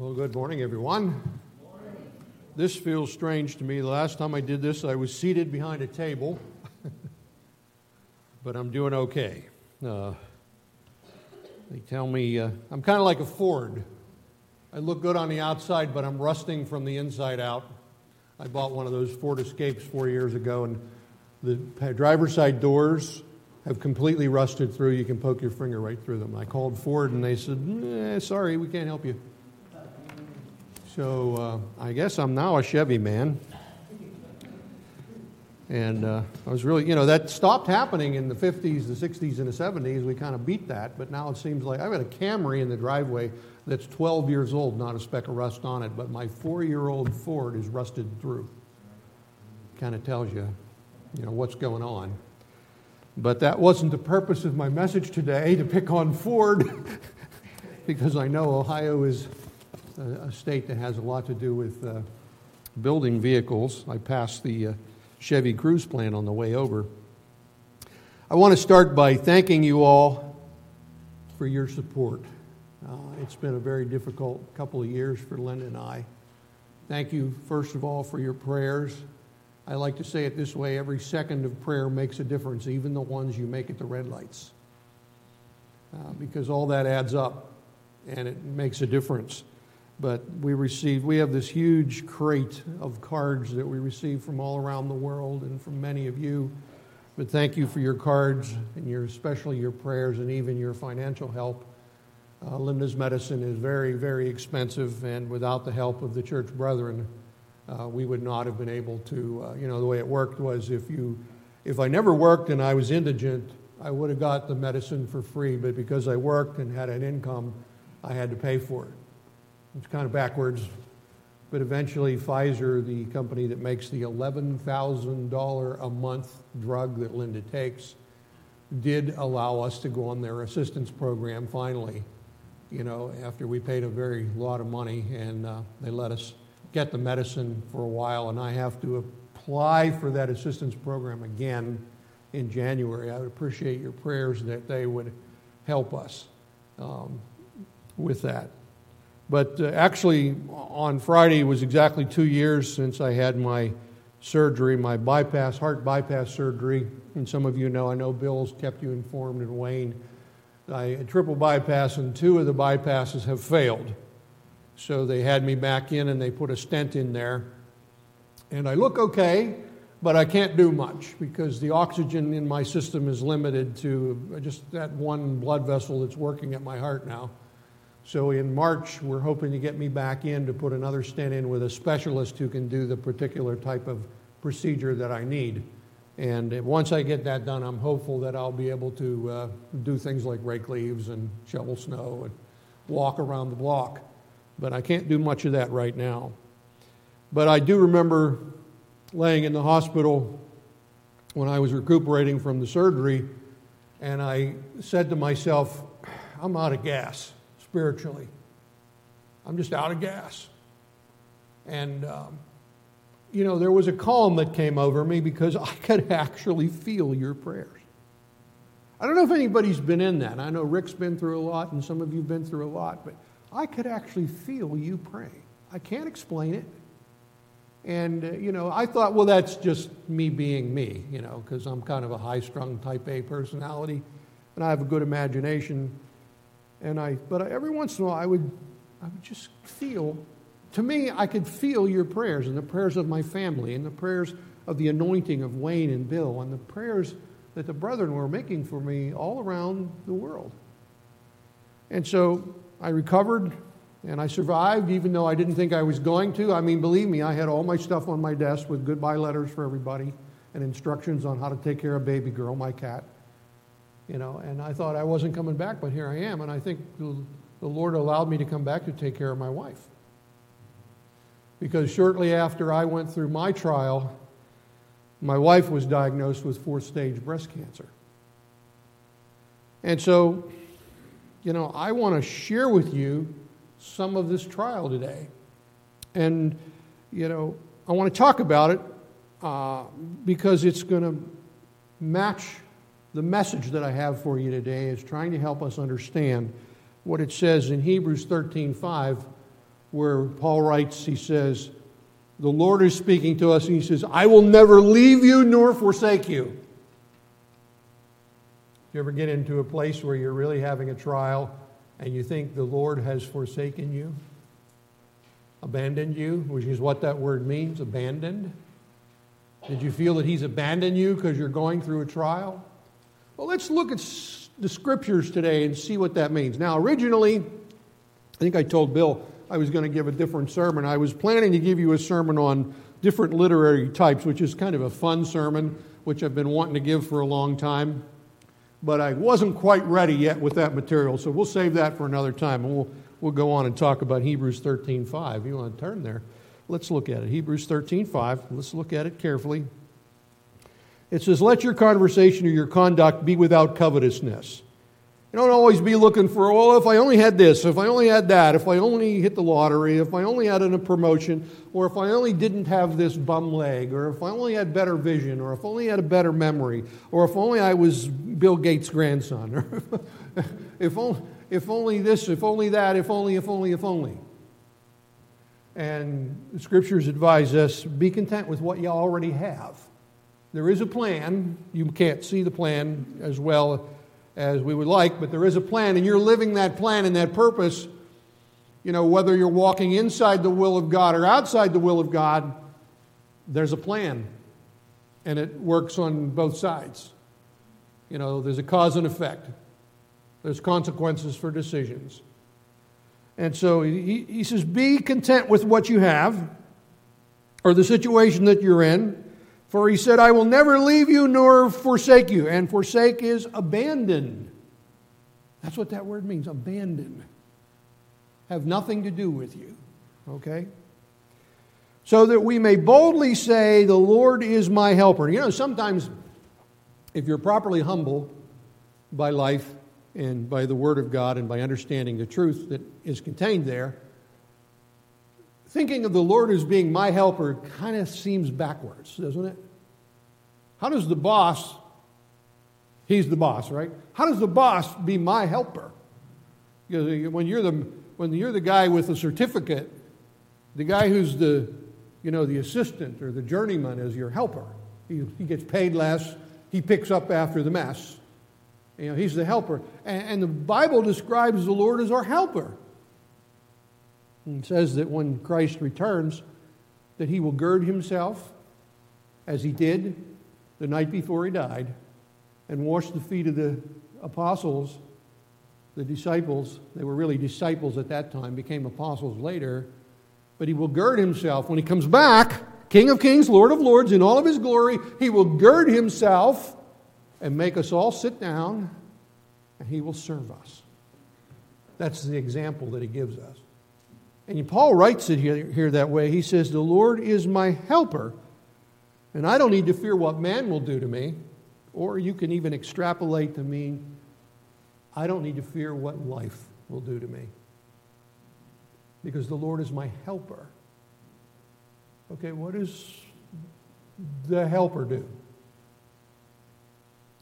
Well, good morning, everyone. This feels strange to me. The last time I did this, I was seated behind a table, but I'm doing okay. Uh, they tell me uh, I'm kind of like a Ford. I look good on the outside, but I'm rusting from the inside out. I bought one of those Ford Escapes four years ago, and the driver's side doors have completely rusted through. You can poke your finger right through them. I called Ford, and they said, eh, "Sorry, we can't help you." So uh, I guess I'm now a Chevy man. And uh, I was really, you know, that stopped happening in the 50s, the 60s, and the 70s. We kind of beat that, but now it seems like I've got a Camry in the driveway that's 12 years old, not a speck of rust on it, but my four year old Ford is rusted through. Kind of tells you, you know, what's going on. But that wasn't the purpose of my message today to pick on Ford, because I know Ohio is a state that has a lot to do with uh, building vehicles. I passed the uh, Chevy Cruze plant on the way over. I want to start by thanking you all for your support. Uh, it's been a very difficult couple of years for Linda and I. Thank you, first of all, for your prayers. I like to say it this way every second of prayer makes a difference, even the ones you make at the red lights, uh, because all that adds up and it makes a difference but we received we have this huge crate of cards that we receive from all around the world and from many of you. But thank you for your cards and your especially your prayers and even your financial help. Uh, linda's medicine is very very expensive and without the help of the church brethren uh, we would not have been able to uh, you know the way it worked was if you if i never worked and i was indigent i would have got the medicine for free but because i worked and had an income i had to pay for it it's kind of backwards. But eventually, Pfizer, the company that makes the $11,000 a month drug that Linda takes, did allow us to go on their assistance program finally, you know, after we paid a very lot of money, and uh, they let us get the medicine for a while, and I have to apply for that assistance program again in January. I would appreciate your prayers that they would help us um, with that. But uh, actually, on Friday it was exactly two years since I had my surgery, my bypass, heart bypass surgery. And some of you know, I know Bill's kept you informed and Wayne. I triple bypass, and two of the bypasses have failed. So they had me back in and they put a stent in there. And I look okay, but I can't do much because the oxygen in my system is limited to just that one blood vessel that's working at my heart now. So in March, we're hoping to get me back in to put another stent in with a specialist who can do the particular type of procedure that I need. And once I get that done, I'm hopeful that I'll be able to uh, do things like rake leaves and shovel snow and walk around the block. But I can't do much of that right now. But I do remember laying in the hospital when I was recuperating from the surgery, and I said to myself, I'm out of gas spiritually. I'm just out of gas. And, um, you know, there was a calm that came over me because I could actually feel your prayers. I don't know if anybody's been in that. I know Rick's been through a lot and some of you have been through a lot, but I could actually feel you praying. I can't explain it. And, uh, you know, I thought, well, that's just me being me, you know, because I'm kind of a high strung type A personality and I have a good imagination. And I, but every once in a while, I would, I would just feel, to me, I could feel your prayers and the prayers of my family and the prayers of the anointing of Wayne and Bill and the prayers that the brethren were making for me all around the world. And so I recovered and I survived, even though I didn't think I was going to. I mean, believe me, I had all my stuff on my desk with goodbye letters for everybody and instructions on how to take care of baby girl, my cat you know, and I thought I wasn't coming back, but here I am, and I think the, Lord allowed me to come back to take care of my wife. Because shortly after I went through my trial, my wife was diagnosed with fourth stage breast cancer. And so, you know, I want to share with you some of this trial today. And, you know, I want to talk about it uh, because it's going to match the message that I have for you today is trying to help us understand what it says in Hebrews 13:5 where Paul writes, he says, The Lord is speaking to us, and he says, I will never leave you nor forsake you. You ever get into a place where you're really having a trial and you think the Lord has forsaken you? Abandoned you, which is what that word means, abandoned? Did you feel that He's abandoned you because you're going through a trial? Well, let's look at the scriptures today and see what that means. Now, originally, I think I told Bill I was going to give a different sermon. I was planning to give you a sermon on different literary types, which is kind of a fun sermon, which I've been wanting to give for a long time. But I wasn't quite ready yet with that material, so we'll save that for another time, and we'll, we'll go on and talk about Hebrews 13.5. You want to turn there? Let's look at it. Hebrews 13.5. Let's look at it carefully. It says, Let your conversation or your conduct be without covetousness. You don't always be looking for, well, if I only had this, if I only had that, if I only hit the lottery, if I only had a promotion, or if I only didn't have this bum leg, or if I only had better vision, or if I only had a better memory, or if only I was Bill Gates' grandson, or if, only, if only this, if only that, if only, if only, if only. And the scriptures advise us be content with what you already have. There is a plan. You can't see the plan as well as we would like, but there is a plan, and you're living that plan and that purpose. You know, whether you're walking inside the will of God or outside the will of God, there's a plan, and it works on both sides. You know, there's a cause and effect, there's consequences for decisions. And so he, he says, Be content with what you have or the situation that you're in. For he said, I will never leave you nor forsake you. And forsake is abandon. That's what that word means abandon. Have nothing to do with you. Okay? So that we may boldly say, The Lord is my helper. You know, sometimes if you're properly humble by life and by the Word of God and by understanding the truth that is contained there, thinking of the Lord as being my helper kind of seems backwards, doesn't it? How does the boss, he's the boss, right? How does the boss be my helper? Because when you're the, when you're the guy with the certificate, the guy who's the, you know, the assistant or the journeyman is your helper. He, he gets paid less, he picks up after the mess. You know, he's the helper. And, and the Bible describes the Lord as our helper. And says that when Christ returns, that he will gird himself as he did the night before he died and wash the feet of the apostles, the disciples. They were really disciples at that time, became apostles later. But he will gird himself when he comes back, King of kings, Lord of lords, in all of his glory. He will gird himself and make us all sit down, and he will serve us. That's the example that he gives us. And Paul writes it here, here, that way. He says, The Lord is my helper, and I don't need to fear what man will do to me. Or you can even extrapolate to mean, I don't need to fear what life will do to me. Because the Lord is my helper. Okay, what does the helper do?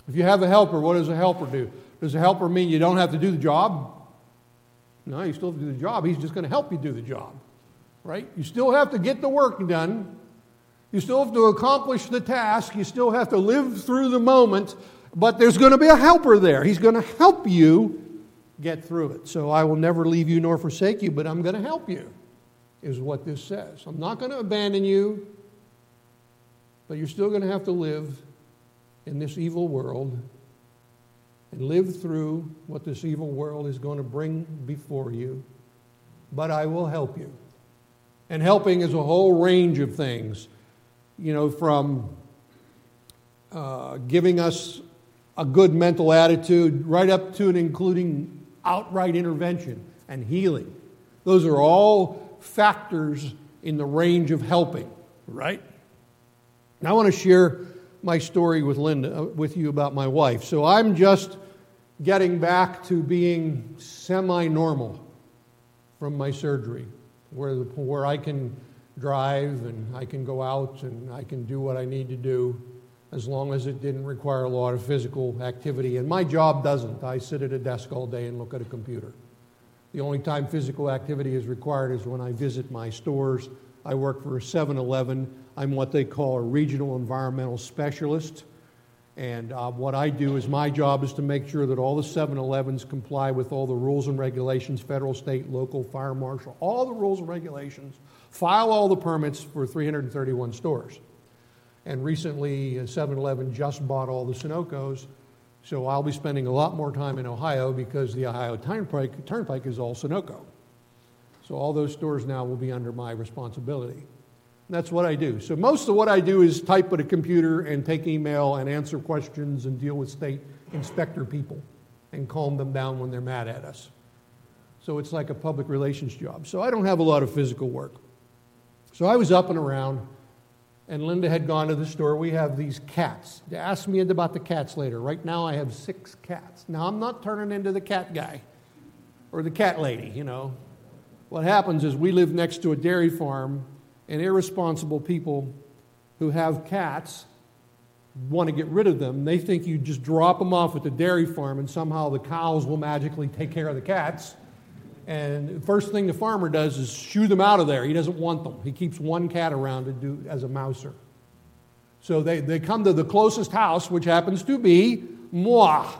If you have a helper, what does a helper do? Does a helper mean you don't have to do the job? No, you still have to do the job. He's just going to help you do the job, right? You still have to get the work done. You still have to accomplish the task. You still have to live through the moment, but there's going to be a helper there. He's going to help you get through it. So I will never leave you nor forsake you, but I'm going to help you, is what this says. I'm not going to abandon you, but you're still going to have to live in this evil world and live through what this evil world is going to bring before you, but I will help you. And helping is a whole range of things, you know, from uh, giving us a good mental attitude right up to and including outright intervention and healing. Those are all factors in the range of helping, right? Now I want to share my story with Linda, uh, with you about my wife. So I'm just getting back to being semi-normal from my surgery, where the, where I can drive and I can go out and I can do what I need to do, as long as it didn't require a lot of physical activity. And my job doesn't. I sit at a desk all day and look at a computer. The only time physical activity is required is when I visit my stores. I work for 7 Eleven. I'm what they call a regional environmental specialist. And uh, what I do is my job is to make sure that all the 7 Elevens comply with all the rules and regulations federal, state, local, fire marshal, all the rules and regulations, file all the permits for 331 stores. And recently, 7 Eleven just bought all the Sunoco's so I'll be spending a lot more time in Ohio because the Ohio Turnpike, Turnpike is all Sunoco. So all those stores now will be under my responsibility. That's what I do. So most of what I do is type at a computer and take email and answer questions and deal with state inspector people and calm them down when they're mad at us. So it's like a public relations job. So I don't have a lot of physical work. So I was up and around and Linda had gone to the store. We have these cats. Ask me about the cats later. Right now, I have six cats. Now, I'm not turning into the cat guy or the cat lady, you know. What happens is we live next to a dairy farm, and irresponsible people who have cats want to get rid of them. They think you just drop them off at the dairy farm, and somehow the cows will magically take care of the cats. And first thing the farmer does is shoo them out of there. He doesn't want them. He keeps one cat around to do as a mouser. So they, they come to the closest house, which happens to be moi.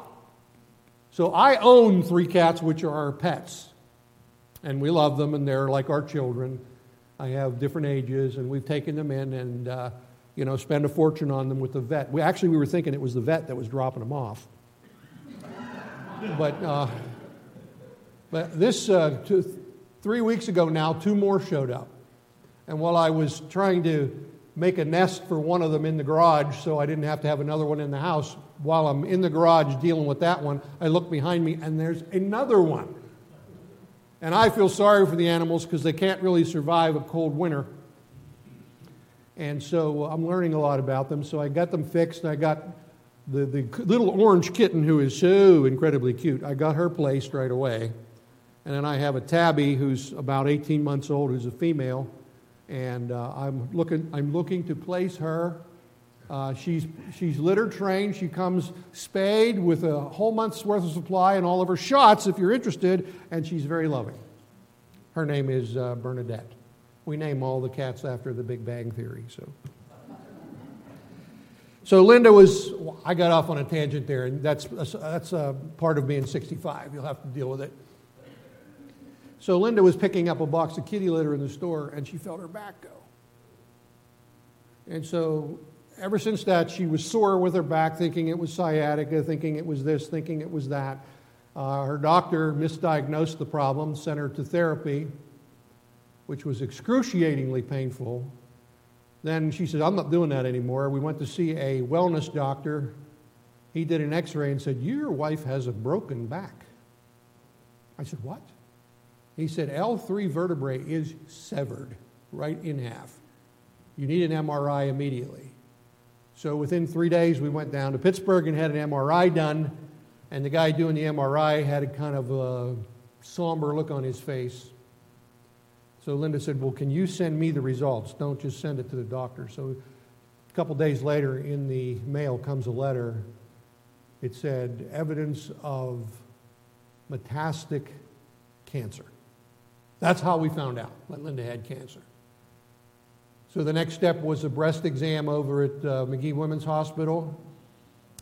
So I own three cats, which are our pets. And we love them, and they're like our children. I have different ages, and we've taken them in and, uh, you know, spend a fortune on them with the vet. We actually we were thinking it was the vet that was dropping them off. but uh, but this, uh, two, three weeks ago now, two more showed up. And while I was trying to make a nest for one of them in the garage so I didn't have to have another one in the house, while I'm in the garage dealing with that one, I look behind me and there's another one. And I feel sorry for the animals because they can't really survive a cold winter. And so I'm learning a lot about them. So I got them fixed. I got the, the little orange kitten who is so incredibly cute. I got her placed right away. And then I have a tabby who's about 18 months old, who's a female. And uh, I'm, looking, I'm looking to place her. Uh, she's, she's litter trained. She comes spayed with a whole month's worth of supply and all of her shots if you're interested. And she's very loving. Her name is uh, Bernadette. We name all the cats after the Big Bang Theory. So. So Linda was, I got off on a tangent there, and that's, that's a part of being 65. You'll have to deal with it. So Linda was picking up a box of kitty litter in the store and she felt her back go. And so ever since that, she was sore with her back, thinking it was sciatica, thinking it was this, thinking it was that. Uh, her doctor misdiagnosed the problem, sent her to therapy, which was excruciatingly painful. Then she said, I'm not doing that anymore. We went to see a wellness doctor. He did an x ray and said, Your wife has a broken back. I said, What? He said L3 vertebrae is severed right in half. You need an MRI immediately. So within three days, we went down to Pittsburgh and had an MRI done. And the guy doing the MRI had a kind of a somber look on his face. So Linda said, Well, can you send me the results? Don't just send it to the doctor. So a couple days later, in the mail comes a letter. It said, Evidence of metastatic cancer. That's how we found out that Linda had cancer. So the next step was a breast exam over at uh, Magee Women's Hospital.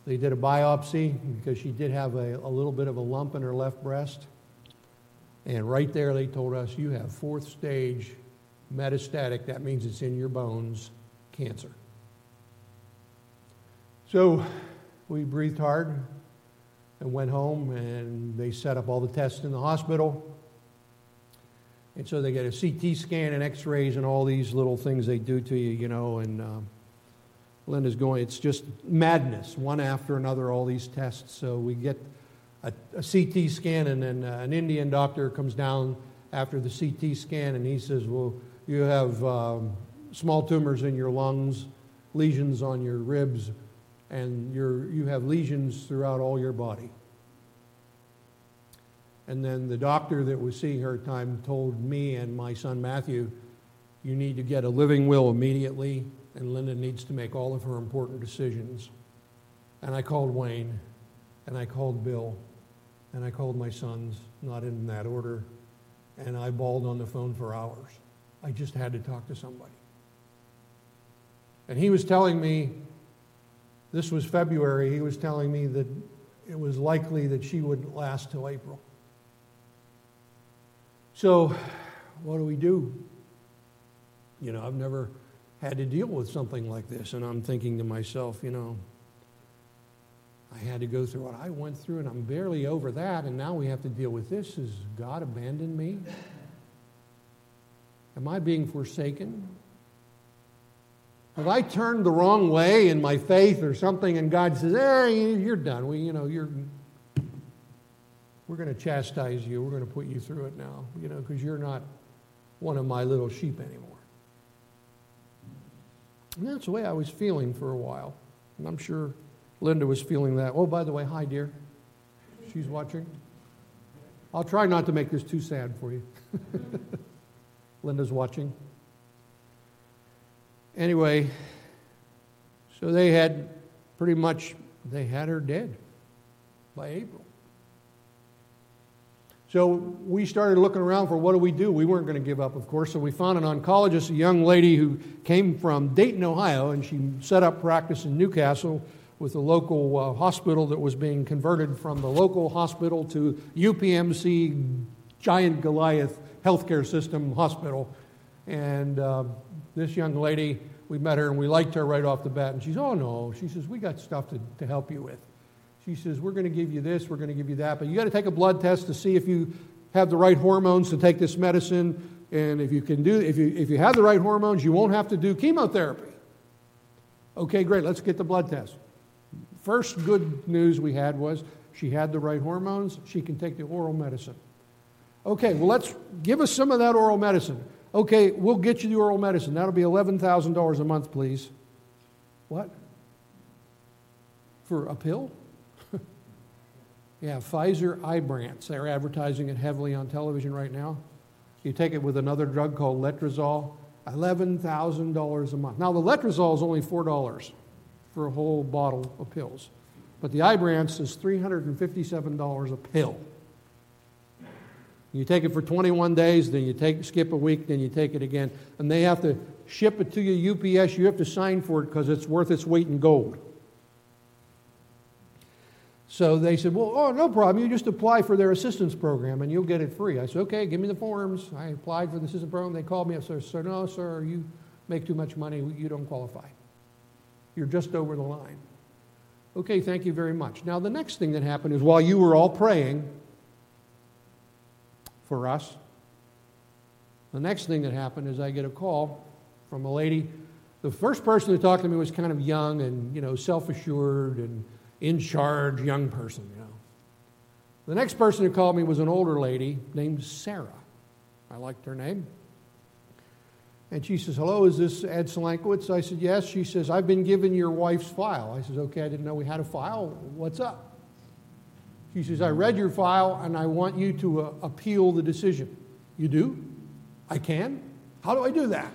They did a biopsy because she did have a, a little bit of a lump in her left breast. And right there, they told us you have fourth stage metastatic, that means it's in your bones, cancer. So we breathed hard and went home, and they set up all the tests in the hospital. And so they get a CT scan and x rays and all these little things they do to you, you know. And uh, Linda's going, it's just madness, one after another, all these tests. So we get a, a CT scan, and then uh, an Indian doctor comes down after the CT scan and he says, Well, you have um, small tumors in your lungs, lesions on your ribs, and you you have lesions throughout all your body. And then the doctor that was seeing her at the time told me and my son Matthew, you need to get a living will immediately, and Linda needs to make all of her important decisions. And I called Wayne, and I called Bill, and I called my sons, not in that order, And I bawled on the phone for hours. I just had to talk to somebody. And he was telling me, this was February, he was telling me that it was likely that she wouldn't last till April. So, what do we do? You know, I've never had to deal with something like this, and I'm thinking to myself, you know, I had to go through what I went through, and I'm barely over that, and now we have to deal with this. Has God abandoned me? Am I being forsaken? Have I turned the wrong way in my faith or something, and God says, "Hey, you're done. We, you know, you're we're going to chastise you. We're going to put you through it now, you know, because you're not one of my little sheep anymore." And that's the way I was feeling for a while, and I'm sure Linda was feeling that. Oh, by the way, hi, dear. She's watching. I'll try not to make this too sad for you. Linda's watching. Anyway, so they had pretty much they had her dead by April. So we started looking around for what do we do? We weren't going to give up, of course. So we found an oncologist, a young lady who came from Dayton, Ohio, and she set up practice in New Castle with a local uh, hospital that was being converted from the local hospital to UPMC Giant Goliath healthcare system hospital. And uh, this young lady, we met her and we liked her right off the bat. And she's, oh no, she says, we got stuff to, to help you with. She says, we're going to give you this, we're going to give you that, but you got to take a blood test to see if you have the right hormones to take this medicine. And if you can do, if you, if you have the right hormones, you won't have to do chemotherapy. Okay, great, let's get the blood test. First good news we had was she had the right hormones, she can take the oral medicine. Okay, well, let's give us some of that oral medicine. Okay, we'll get you the oral medicine. That'll be $11,000 a month, please. What? For a pill? Yeah, Pfizer Ibrance. They're advertising it heavily on television right now. You take it with another drug called letrozole, $11,000 a month. Now, the letrozole is only $4 for a whole bottle of pills, but the Ibrance is $357 a pill. You take it for 21 days, then you take, skip a week, then you take it again. And they have to ship it to you UPS. You have to sign for it because it's worth its weight in gold. So they said, Well, oh, no problem. You just apply for their assistance program and you'll get it free. I said, Okay, give me the forms. I applied for the assistance program. They called me up and said, No, sir, you make too much money. You don't qualify. You're just over the line. Okay, thank you very much. Now, the next thing that happened is while you were all praying, for us. The next thing that happened is I get a call from a lady. The first person who talked to me was kind of young and, you know, self assured and in charge young person, you know. The next person who called me was an older lady named Sarah. I liked her name. And she says, Hello, is this Ed Solankowitz? I said, Yes. She says, I've been given your wife's file. I said, Okay, I didn't know we had a file. What's up? She says, I read your file and I want you to uh, appeal the decision. You do? I can? How do I do that?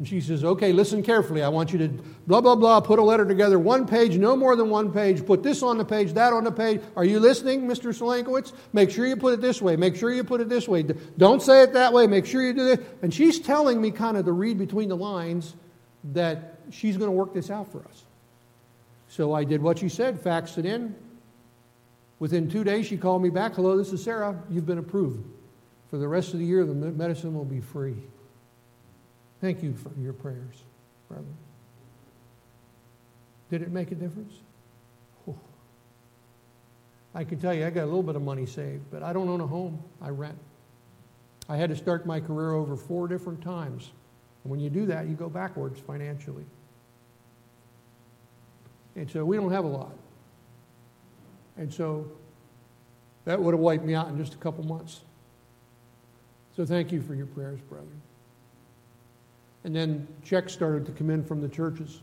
And she says, Okay, listen carefully. I want you to blah, blah, blah, put a letter together, one page, no more than one page, put this on the page, that on the page. Are you listening, Mr. Solankowitz? Make sure you put it this way. Make sure you put it this way. Don't say it that way. Make sure you do this. And she's telling me kind of to read between the lines that she's going to work this out for us. So I did what she said, faxed it in, Within two days, she called me back. Hello, this is Sarah. You've been approved. For the rest of the year, the medicine will be free. Thank you for your prayers, brother. Did it make a difference? Oh. I can tell you, I got a little bit of money saved, but I don't own a home. I rent. I had to start my career over four different times. And when you do that, you go backwards financially. And so we don't have a lot. And so that would have wiped me out in just a couple months. So thank you for your prayers, brother. And then checks started to come in from the churches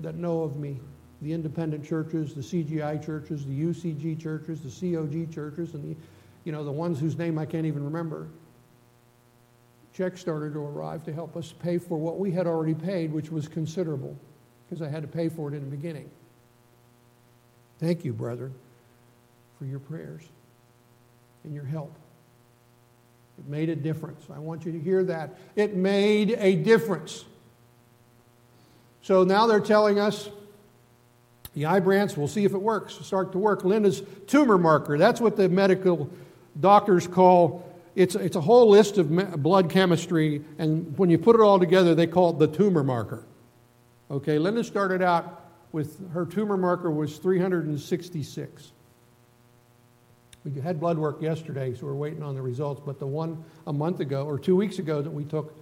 that know of me the independent churches, the CGI churches, the UCG churches, the COG churches, and the, you know, the ones whose name I can't even remember. Checks started to arrive to help us pay for what we had already paid, which was considerable, because I had to pay for it in the beginning. Thank you, brother for your prayers and your help. It made a difference. I want you to hear that. It made a difference. So now they're telling us the Ibrance, we'll see if it works. Start to work. Linda's tumor marker, that's what the medical doctors call it's, it's a whole list of blood chemistry, and when you put it all together, they call it the tumor marker. Okay, Linda started out with her tumor marker was 366. We had blood work yesterday, so we're waiting on the results, but the one a month ago or two weeks ago that we took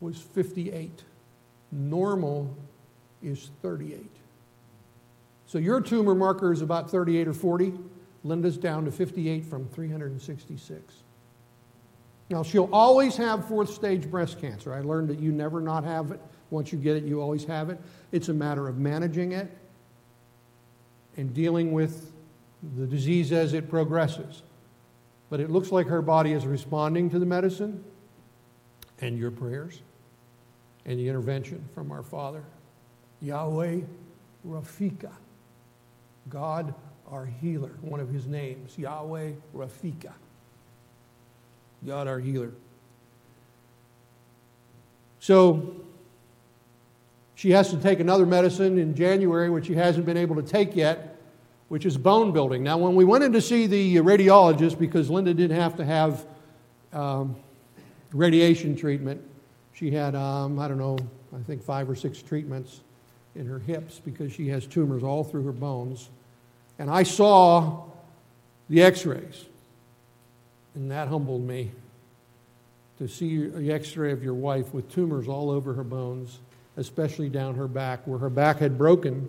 was 58. Normal is 38. So your tumor marker is about 38 or 40. Linda's down to 58 from 366. Now, she'll always have fourth stage breast cancer. I learned that you never not have it. Once you get it, you always have it. It's a matter of managing it and dealing with the disease as it progresses. But it looks like her body is responding to the medicine and your prayers and the intervention from our Father. Yahweh Rafika. God our healer, one of his names. Yahweh Rafika. God our healer. So she has to take another medicine in January, which she hasn't been able to take yet, which is bone building. Now, when we went in to see the radiologist, because Linda didn't have to have um, radiation treatment, she had, um, I don't know, I think five or six treatments in her hips because she has tumors all through her bones. And I saw the x rays. And that humbled me to see the x ray of your wife with tumors all over her bones, especially down her back, where her back had broken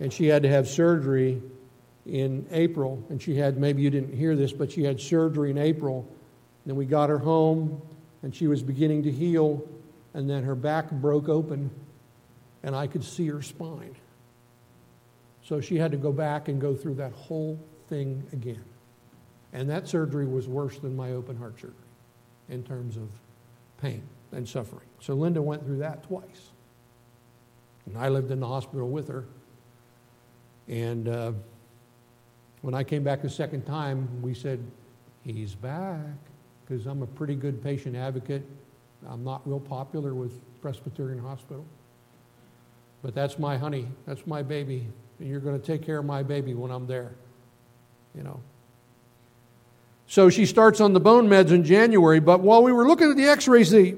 and she had to have surgery in April. And she had, maybe you didn't hear this, but she had surgery in April. Then we got her home and she was beginning to heal, and then her back broke open and I could see her spine. So she had to go back and go through that whole thing again. And that surgery was worse than my open heart surgery in terms of pain and suffering. So Linda went through that twice. And I lived in the hospital with her. And uh, when I came back the second time, we said, He's back. Because I'm a pretty good patient advocate. I'm not real popular with Presbyterian Hospital. But that's my honey. That's my baby. And you're going to take care of my baby when I'm there. You know, so she starts on the bone meds in January. But while we were looking at the x rays, the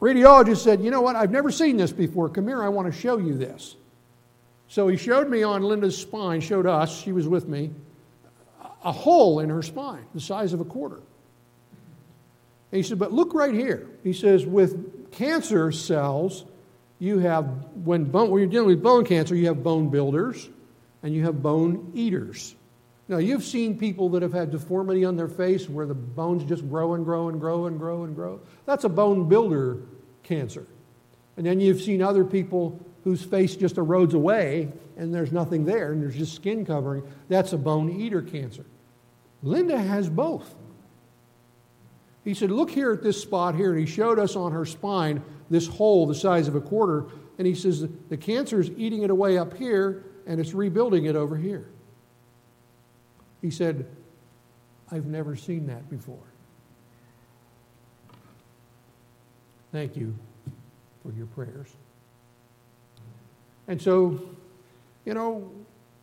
radiologist said, You know what? I've never seen this before. Come here, I want to show you this. So he showed me on Linda's spine, showed us, she was with me, a hole in her spine the size of a quarter. And he said, But look right here. He says, With cancer cells, you have, when, bone, when you're dealing with bone cancer, you have bone builders and you have bone eaters. Now, you've seen people that have had deformity on their face where the bones just grow and grow and grow and grow and grow. That's a bone builder cancer. And then you've seen other people whose face just erodes away and there's nothing there and there's just skin covering. That's a bone eater cancer. Linda has both. He said, Look here at this spot here. And he showed us on her spine this hole the size of a quarter. And he says, The cancer is eating it away up here and it's rebuilding it over here. He said, I've never seen that before. Thank you for your prayers. And so, you know,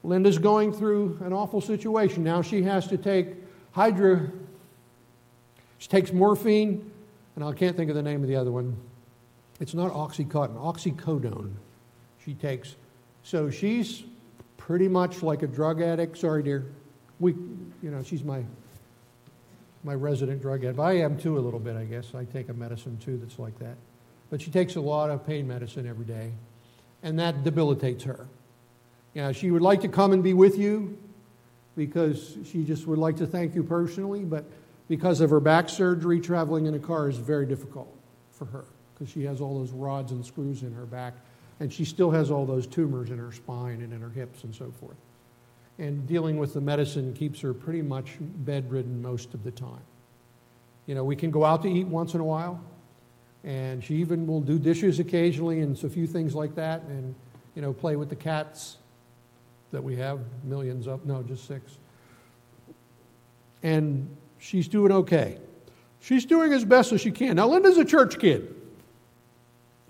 Linda's going through an awful situation. Now she has to take hydra, she takes morphine, and I can't think of the name of the other one. It's not Oxycontin, oxycodone she takes. So she's pretty much like a drug addict. Sorry, dear we, you know, she's my my resident drug addict. I am too a little bit, I guess. I take a medicine too that's like that. But she takes a lot of pain medicine every day, and that debilitates her. Know, she would like to come and be with you because she just would like to thank you personally, but because of her back surgery, traveling in a car is very difficult for her because she has all those rods and screws in her back, and she still has all those tumors in her spine and in her hips and so forth and dealing with the medicine keeps her pretty much bedridden most of the time. You know, we can go out to eat once in a while, and she even will do dishes occasionally and a few things like that, and, you know, play with the cats that we have, millions of, no, just six. And she's doing okay. she's doing as best as she can. Now, Linda's a church kid.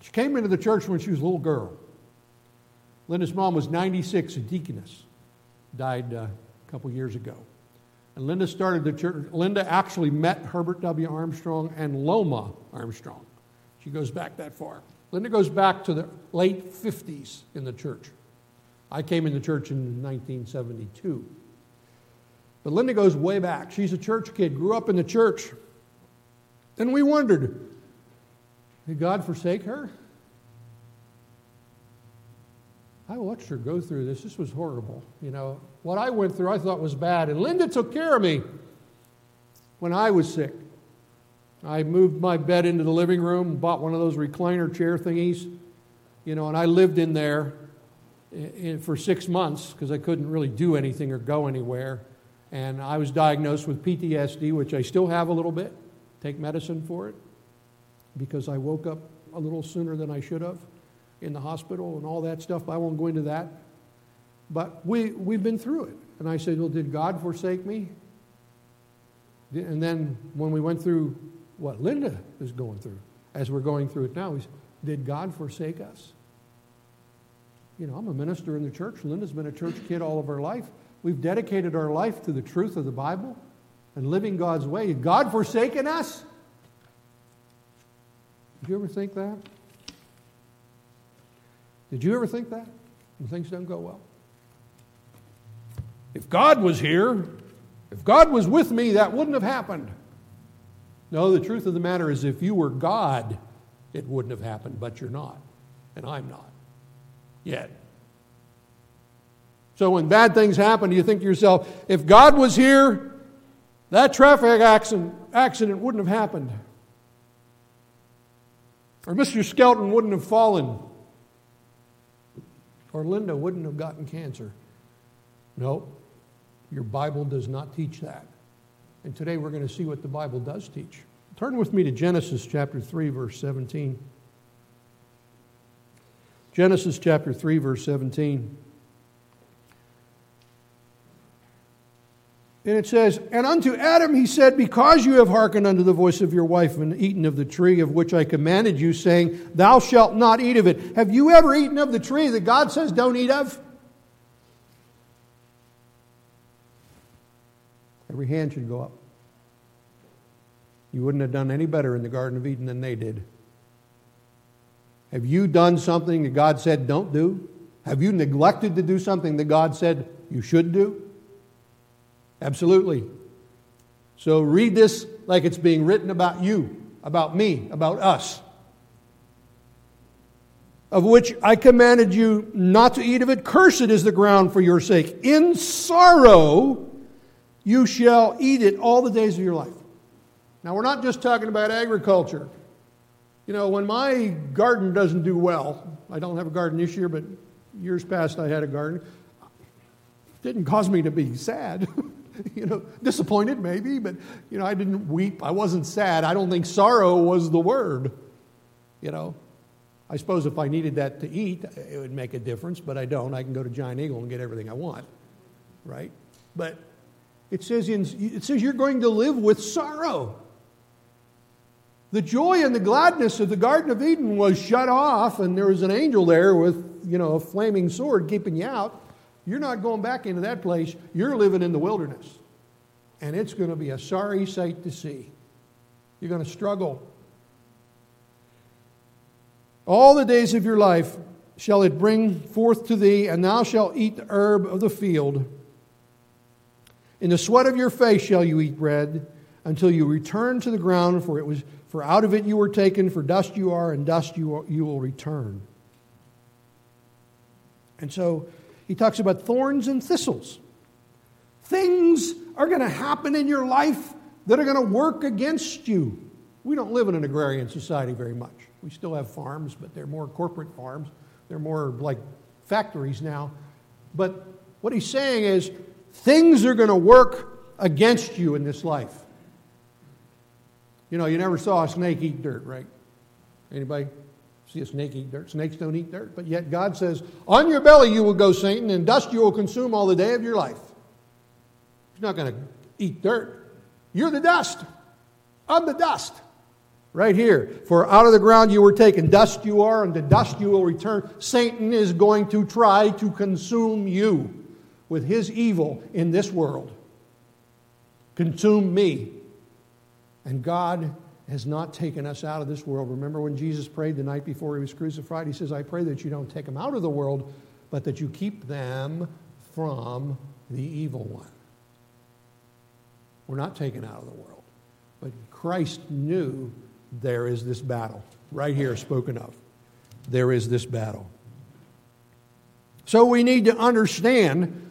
She came into the church when she was a little girl. Linda's mom was 96, a deaconess, died uh, a couple years ago. And Linda started the church. Linda actually met Herbert W. Armstrong and Loma Armstrong. She goes back that far. Linda goes back to the late 50s in the church. I came in the church in 1972. But Linda goes way back. She's a church kid, grew up in the church. And we wondered did God forsake her? I watched her go through this. This was horrible. You know, what I went through I thought was bad. And Linda took care of me when I was sick. I moved my bed into the living room, bought one of those recliner chair thingies, you know, and I lived in there eh, eh, for six months because I couldn't really do anything or go anywhere. And I was diagnosed with PTSD, which I still have a little bit, take medicine for it, because I woke up a little sooner than I should have in the hospital and all that stuff. But I won't go into that. But we, we've been through it. And I said, Well, did God forsake me? And then when we went through what Linda is going through, as we're going through it now, said, Did God forsake us? You know, I'm a minister in the church. Linda's been a church kid all of her life. We've dedicated our life to the truth of the Bible and living God's way. God forsaken us? Did you ever think that? Did you ever think that when things don't go well? If God was here, if God was with me, that wouldn't have happened. No, the truth of the matter is, if you were God, it wouldn't have happened, but you're not, and I'm not yet. So when bad things happen, you think to yourself, if God was here, that traffic accident, accident wouldn't have happened. Or Mr. Skelton wouldn't have fallen. Or Linda wouldn't have gotten cancer. No, your Bible does not teach that. And today we're going to see what the Bible does teach. Turn with me to Genesis chapter 3, verse 17. Genesis chapter 3, verse 17. And it says, And unto Adam he said, Because you have hearkened unto the voice of your wife and eaten of the tree of which I commanded you, saying, Thou shalt not eat of it. Have you ever eaten of the tree that God says don't eat of? Every hand should go up. You wouldn't have done any better in the Garden of Eden than they did. Have you done something that God said don't do? Have you neglected to do something that God said you should do? Absolutely. So read this like it's being written about you, about me, about us. Of which I commanded you not to eat of it. Cursed is the ground for your sake. In sorrow you shall eat it all the days of your life. Now, we're not just talking about agriculture. You know, when my garden doesn't do well, I don't have a garden this year, but years past I had a garden, it didn't cause me to be sad. you know, disappointed maybe, but, you know, I didn't weep. I wasn't sad. I don't think sorrow was the word, you know. I suppose if I needed that to eat, it would make a difference, but I don't. I can go to Giant Eagle and get everything I want, right? But it says, in, it says you're going to live with sorrow. The joy and the gladness of the Garden of Eden was shut off, and there was an angel there with, you know, a flaming sword keeping you out. You're not going back into that place. You're living in the wilderness. And it's going to be a sorry sight to see. You're going to struggle. All the days of your life shall it bring forth to thee, and thou shalt eat the herb of the field. In the sweat of your face shall you eat bread until you return to the ground, for it was for out of it you were taken, for dust you are, and dust you, you will return. And so he talks about thorns and thistles. Things are going to happen in your life that are going to work against you. We don't live in an agrarian society very much. We still have farms, but they're more corporate farms. They're more like factories now. But what he's saying is things are going to work against you in this life. You know, you never saw a snake eat dirt, right? Anybody? See a snake eat dirt? Snakes don't eat dirt. But yet God says, On your belly you will go, Satan, and dust you will consume all the day of your life. He's not going to eat dirt. You're the dust. I'm the dust. Right here. For out of the ground you were taken. Dust you are, and to dust you will return. Satan is going to try to consume you with his evil in this world. Consume me. And God has not taken us out of this world. Remember when Jesus prayed the night before he was crucified? He says, I pray that you don't take them out of the world, but that you keep them from the evil one. We're not taken out of the world. But Christ knew there is this battle, right here spoken of. There is this battle. So we need to understand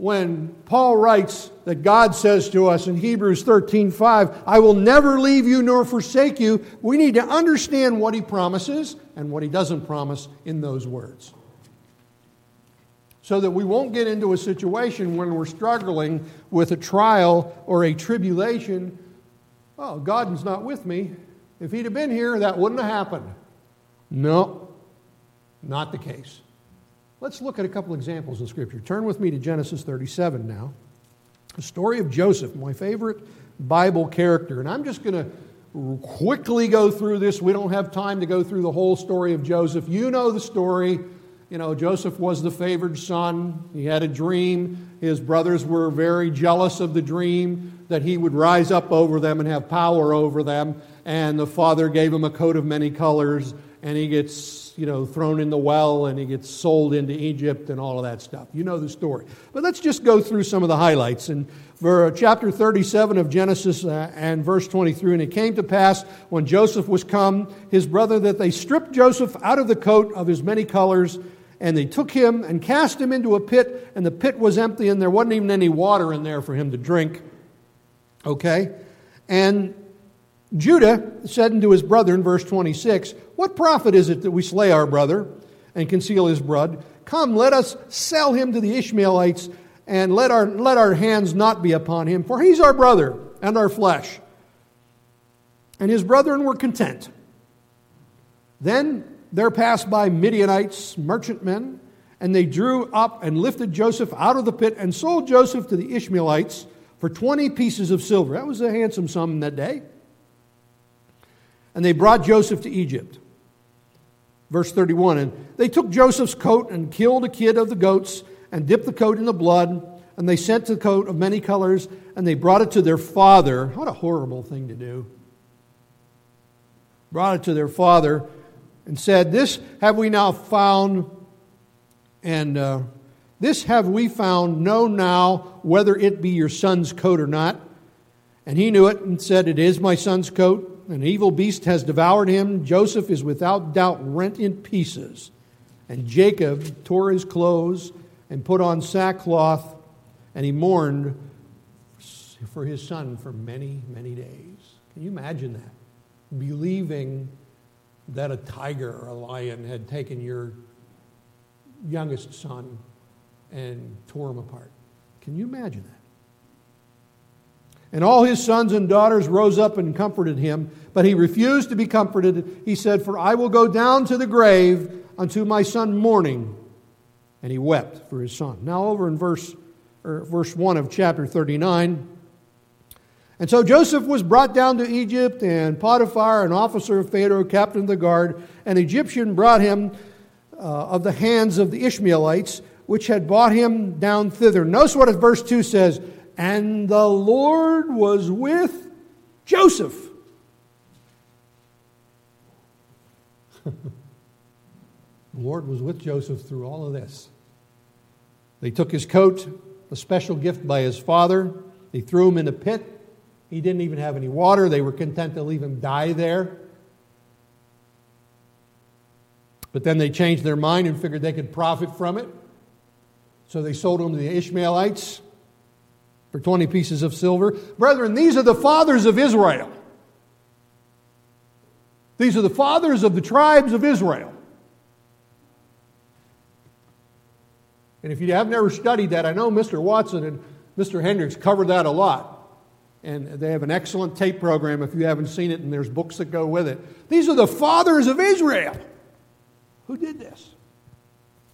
when Paul writes that God says to us in Hebrews 13:5, I will never leave you nor forsake you, we need to understand what he promises and what he doesn't promise in those words. So that we won't get into a situation when we're struggling with a trial or a tribulation. Oh, God's not with me. If he'd have been here, that wouldn't have happened. No, not the case. Let's look at a couple examples in Scripture. Turn with me to Genesis 37 now. The story of Joseph, my favorite Bible character. And I'm just going to quickly go through this. We don't have time to go through the whole story of Joseph. You know the story. You know, Joseph was the favored son. He had a dream. His brothers were very jealous of the dream that he would rise up over them and have power over them. And the father gave him a coat of many colors, and he gets you know, thrown in the well and he gets sold into Egypt and all of that stuff. You know the story. But let's just go through some of the highlights. And for chapter 37 of Genesis uh, and verse 23, and it came to pass when Joseph was come, his brother, that they stripped Joseph out of the coat of his many colors, and they took him and cast him into a pit, and the pit was empty, and there wasn't even any water in there for him to drink. Okay? And Judah said unto his brother in verse 26, What profit is it that we slay our brother and conceal his blood? Come, let us sell him to the Ishmaelites, and let our, let our hands not be upon him, for he's our brother and our flesh. And his brethren were content. Then there passed by Midianites, merchantmen, and they drew up and lifted Joseph out of the pit and sold Joseph to the Ishmaelites for 20 pieces of silver. That was a handsome sum in that day. And they brought Joseph to Egypt. Verse 31 And they took Joseph's coat and killed a kid of the goats and dipped the coat in the blood. And they sent the coat of many colors and they brought it to their father. What a horrible thing to do. Brought it to their father and said, This have we now found, and uh, this have we found. Know now whether it be your son's coat or not. And he knew it and said, It is my son's coat. An evil beast has devoured him. Joseph is without doubt rent in pieces. And Jacob tore his clothes and put on sackcloth, and he mourned for his son for many, many days. Can you imagine that? Believing that a tiger or a lion had taken your youngest son and tore him apart. Can you imagine that? And all his sons and daughters rose up and comforted him, but he refused to be comforted. He said, For I will go down to the grave unto my son mourning. And he wept for his son. Now, over in verse, verse 1 of chapter 39. And so Joseph was brought down to Egypt, and Potiphar, an officer of Pharaoh, captain of the guard, an Egyptian, brought him uh, of the hands of the Ishmaelites, which had brought him down thither. Notice what verse 2 says and the Lord was with Joseph. the Lord was with Joseph through all of this. They took his coat, a special gift by his father. They threw him in a pit. He didn't even have any water. They were content to leave him die there. But then they changed their mind and figured they could profit from it. So they sold him to the Ishmaelites for 20 pieces of silver. Brethren, these are the fathers of Israel. These are the fathers of the tribes of Israel. And if you have never studied that, I know Mr. Watson and Mr. Hendricks cover that a lot. And they have an excellent tape program if you haven't seen it, and there's books that go with it. These are the fathers of Israel. Who did this?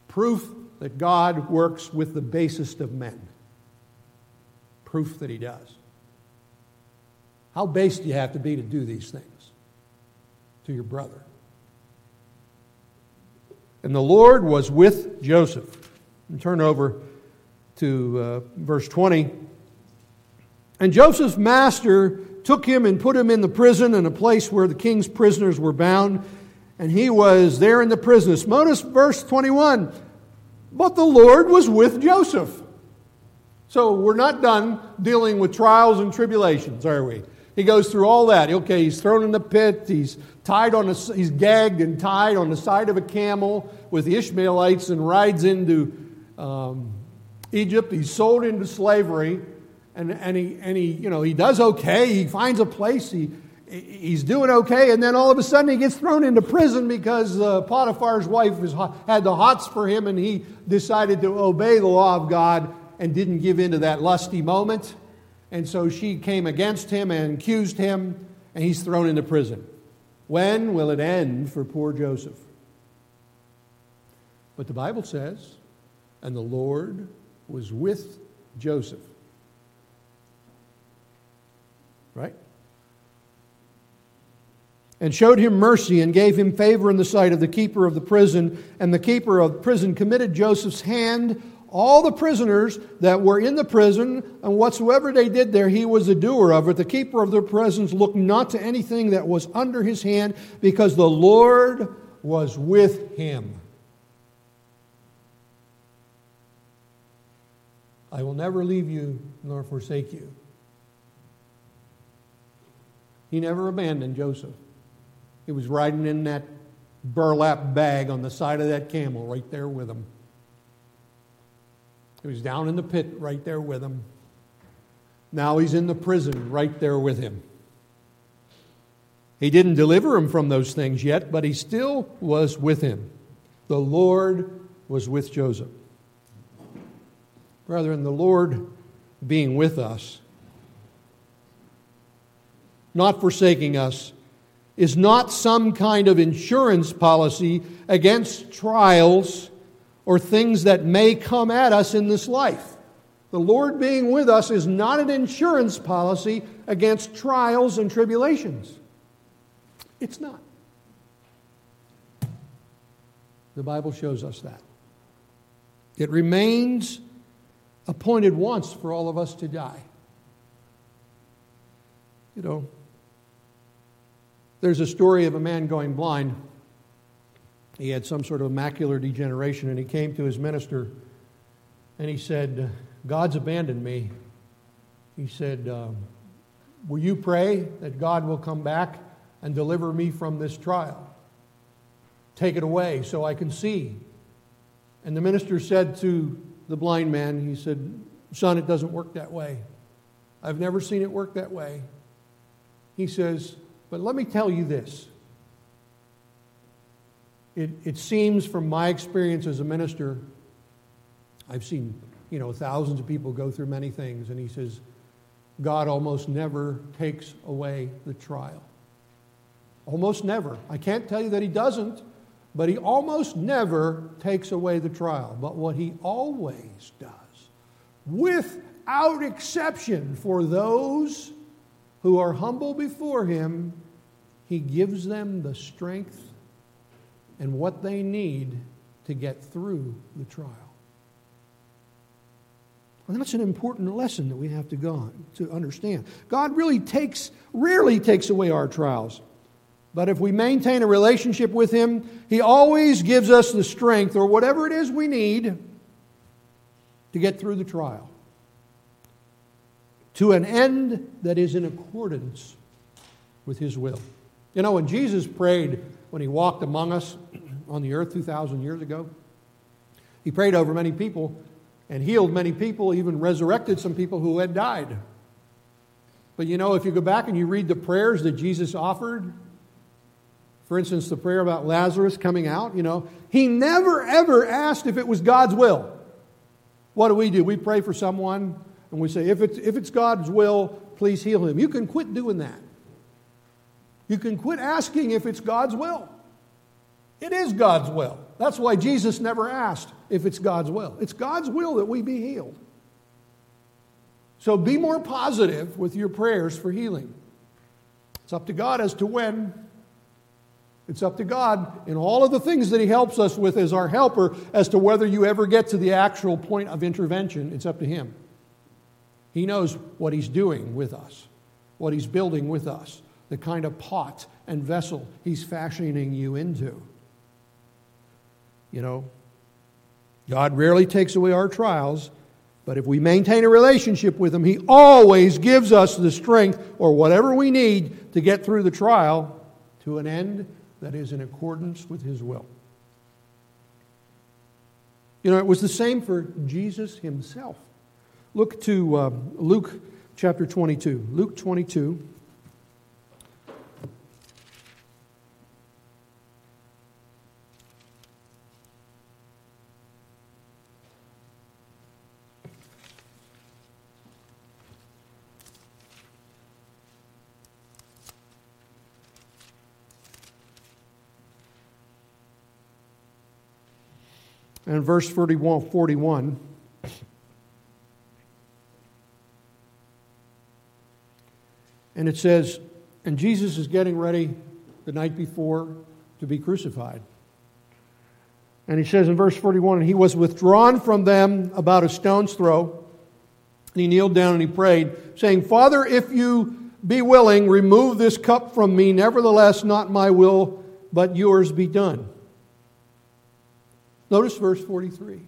Proof that God works with the basest of men proof that he does. How base do you have to be to do these things to your brother? And the Lord was with Joseph. And turn over to uh, verse 20. And Joseph's master took him and put him in the prison in a place where the king's prisoners were bound. And he was there in the prison. Notice verse 21. But the Lord was with Joseph. So we're not done dealing with trials and tribulations, are we? He goes through all that. Okay, he's thrown in the pit. He's tied on a, he's gagged and tied on the side of a camel with the Ishmaelites and rides into um, Egypt. He's sold into slavery, and, and, he, and he, you know, he does okay. He finds a place. He, he's doing okay, and then all of a sudden he gets thrown into prison because uh, Potiphar's wife was, had the hots for him, and he decided to obey the law of God and didn't give in to that lusty moment. And so she came against him and accused him, and he's thrown into prison. When will it end for poor Joseph? But the Bible says, and the Lord was with Joseph. Right? And showed him mercy and gave him favor in the sight of the keeper of the prison. And the keeper of the prison committed Joseph's hand all the prisoners that were in the prison, and whatsoever they did there, he was the doer of it. The keeper of the prisons looked not to anything that was under his hand, because the Lord was with him. I will never leave you nor forsake you. He never abandoned Joseph. He was riding in that burlap bag on the side of that camel right there with him. He was down in the pit right there with him. Now he's in the prison right there with him. He didn't deliver him from those things yet, but he still was with him. The Lord was with Joseph. Brethren, the Lord being with us, not forsaking us, is not some kind of insurance policy against trials or things that may come at us in this life. The Lord being with us is not an insurance policy against trials and tribulations. It's not. The Bible shows us that. It remains appointed once for all of us to die. You know, there's a story of a man going blind he had some sort of macular degeneration, and he came to his minister and he said, God's abandoned me. He said, um, Will you pray that God will come back and deliver me from this trial? Take it away so I can see. And the minister said to the blind man, He said, Son, it doesn't work that way. I've never seen it work that way. He says, But let me tell you this it, it seems from my experience as a minister, I've seen, you know, thousands of people go through many things, and he says, God almost never takes away the trial. Almost never. I can't tell you that he doesn't, but he almost never takes away the trial. But what he always does, without exception, for those who are humble before him, he gives them the strength and what they need to get through the trial. And that's an important lesson that we have to go on, to understand. God really takes, rarely takes away our trials. But if we maintain a relationship with Him, He always gives us the strength or whatever it is we need to get through the trial to an end that is in accordance with His will. You know, when Jesus prayed when he walked among us on the earth 2,000 years ago. He prayed over many people and healed many people, even resurrected some people who had died. But you know, if you go back and you read the prayers that Jesus offered, for instance, the prayer about Lazarus coming out, you know, he never ever asked if it was God's will. What do we do? We pray for someone and we say, if it's, if it's God's will, please heal him. You can quit doing that. You can quit asking if it's God's will. It is God's will. That's why Jesus never asked if it's God's will. It's God's will that we be healed. So be more positive with your prayers for healing. It's up to God as to when. It's up to God in all of the things that He helps us with as our helper as to whether you ever get to the actual point of intervention. It's up to Him. He knows what He's doing with us, what He's building with us, the kind of pot and vessel He's fashioning you into. You know, God rarely takes away our trials, but if we maintain a relationship with Him, He always gives us the strength or whatever we need to get through the trial to an end that is in accordance with His will. You know, it was the same for Jesus Himself. Look to uh, Luke chapter 22. Luke 22. And verse 41, 41 and it says, and Jesus is getting ready the night before to be crucified. And he says in verse 41, and he was withdrawn from them about a stone's throw. And he kneeled down and he prayed, saying, Father, if you be willing, remove this cup from me. Nevertheless, not my will, but yours be done. Notice verse 43.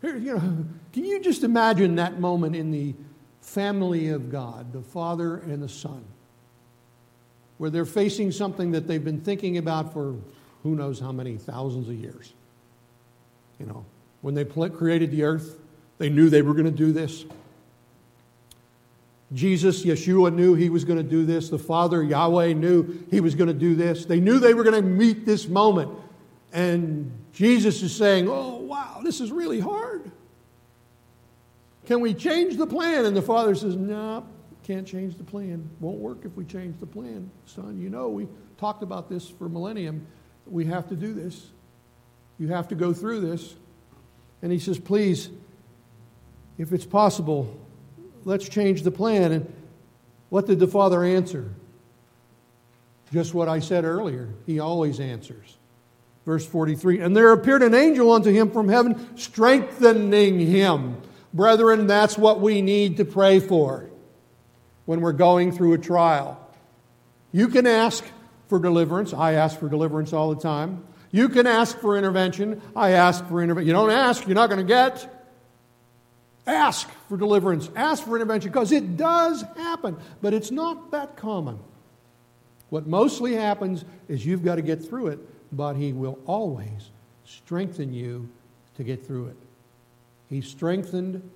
Here, you know, can you just imagine that moment in the family of God, the Father and the Son, where they're facing something that they've been thinking about for who knows how many thousands of years? You know, when they created the earth, they knew they were going to do this. Jesus, Yeshua, knew he was going to do this. The Father, Yahweh, knew he was going to do this. They knew they were going to meet this moment. And Jesus is saying, Oh, wow, this is really hard. Can we change the plan? And the father says, No, can't change the plan. Won't work if we change the plan. Son, you know, we talked about this for millennium. We have to do this. You have to go through this. And he says, Please, if it's possible, let's change the plan. And what did the father answer? Just what I said earlier. He always answers. Verse 43 And there appeared an angel unto him from heaven, strengthening him. Brethren, that's what we need to pray for when we're going through a trial. You can ask for deliverance. I ask for deliverance all the time. You can ask for intervention. I ask for intervention. You don't ask, you're not going to get. Ask for deliverance. Ask for intervention because it does happen, but it's not that common. What mostly happens is you've got to get through it but He will always strengthen you to get through it. He strengthened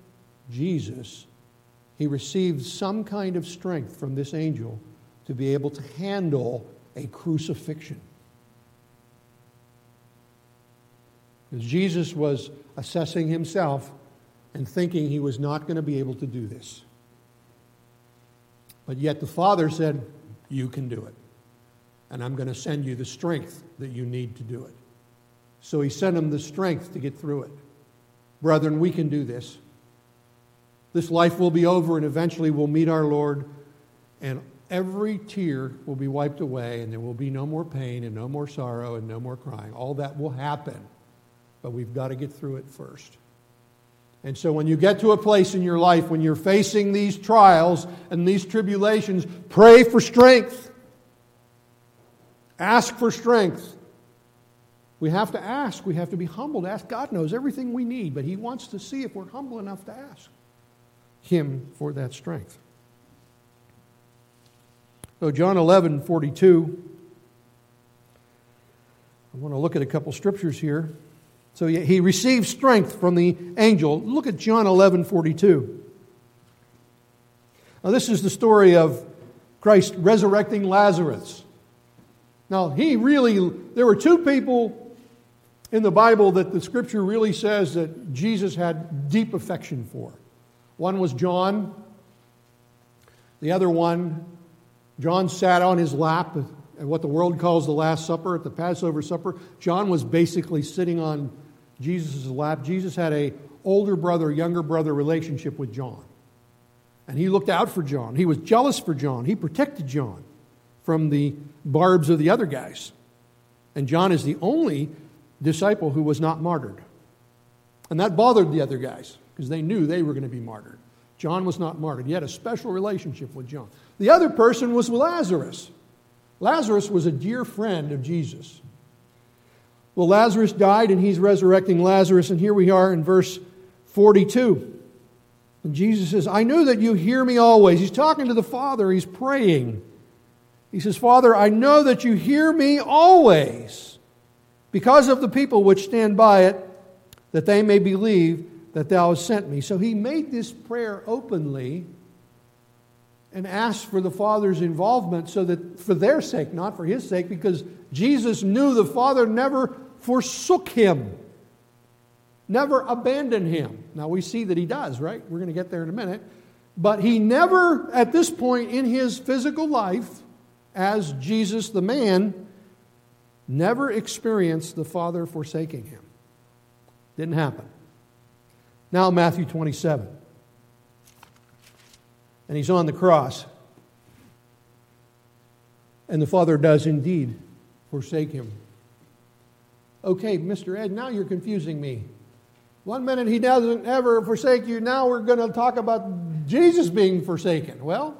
Jesus. He received some kind of strength from this angel to be able to handle a crucifixion. Because Jesus was assessing himself and thinking he was not going to be able to do this. But yet the Father said, You can do it and I'm going to send you the strength that you need to do it. So he sent him the strength to get through it. Brethren, we can do this. This life will be over, and eventually we'll meet our Lord, and every tear will be wiped away, and there will be no more pain, and no more sorrow, and no more crying. All that will happen, but we've got to get through it first. And so, when you get to a place in your life when you're facing these trials and these tribulations, pray for strength. Ask for strength. We have to ask. We have to be humble to ask. God knows everything we need, but He wants to see if we're humble enough to ask Him for that strength. So, John 11 42. I want to look at a couple scriptures here. So, he received strength from the angel. Look at John 11 42. Now, this is the story of Christ resurrecting Lazarus. Now, he really, there were two people in the Bible that the scripture really says that Jesus had deep affection for. One was John, the other one, John sat on his lap at what the world calls the Last Supper, at the Passover supper. John was basically sitting on Jesus' lap. Jesus had a older brother, younger brother relationship with John. And he looked out for John. He was jealous for John. He protected John. From the barbs of the other guys. And John is the only disciple who was not martyred. And that bothered the other guys because they knew they were going to be martyred. John was not martyred. He had a special relationship with John. The other person was Lazarus. Lazarus was a dear friend of Jesus. Well, Lazarus died and he's resurrecting Lazarus, and here we are in verse 42. And Jesus says, I know that you hear me always. He's talking to the Father, he's praying. He says, Father, I know that you hear me always because of the people which stand by it, that they may believe that thou hast sent me. So he made this prayer openly and asked for the Father's involvement so that for their sake, not for his sake, because Jesus knew the Father never forsook him, never abandoned him. Now we see that he does, right? We're going to get there in a minute. But he never, at this point in his physical life, as Jesus the man, never experienced the Father forsaking him. Didn't happen. Now, Matthew 27. And he's on the cross. And the Father does indeed forsake him. Okay, Mr. Ed, now you're confusing me. One minute he doesn't ever forsake you. Now we're going to talk about Jesus being forsaken. Well,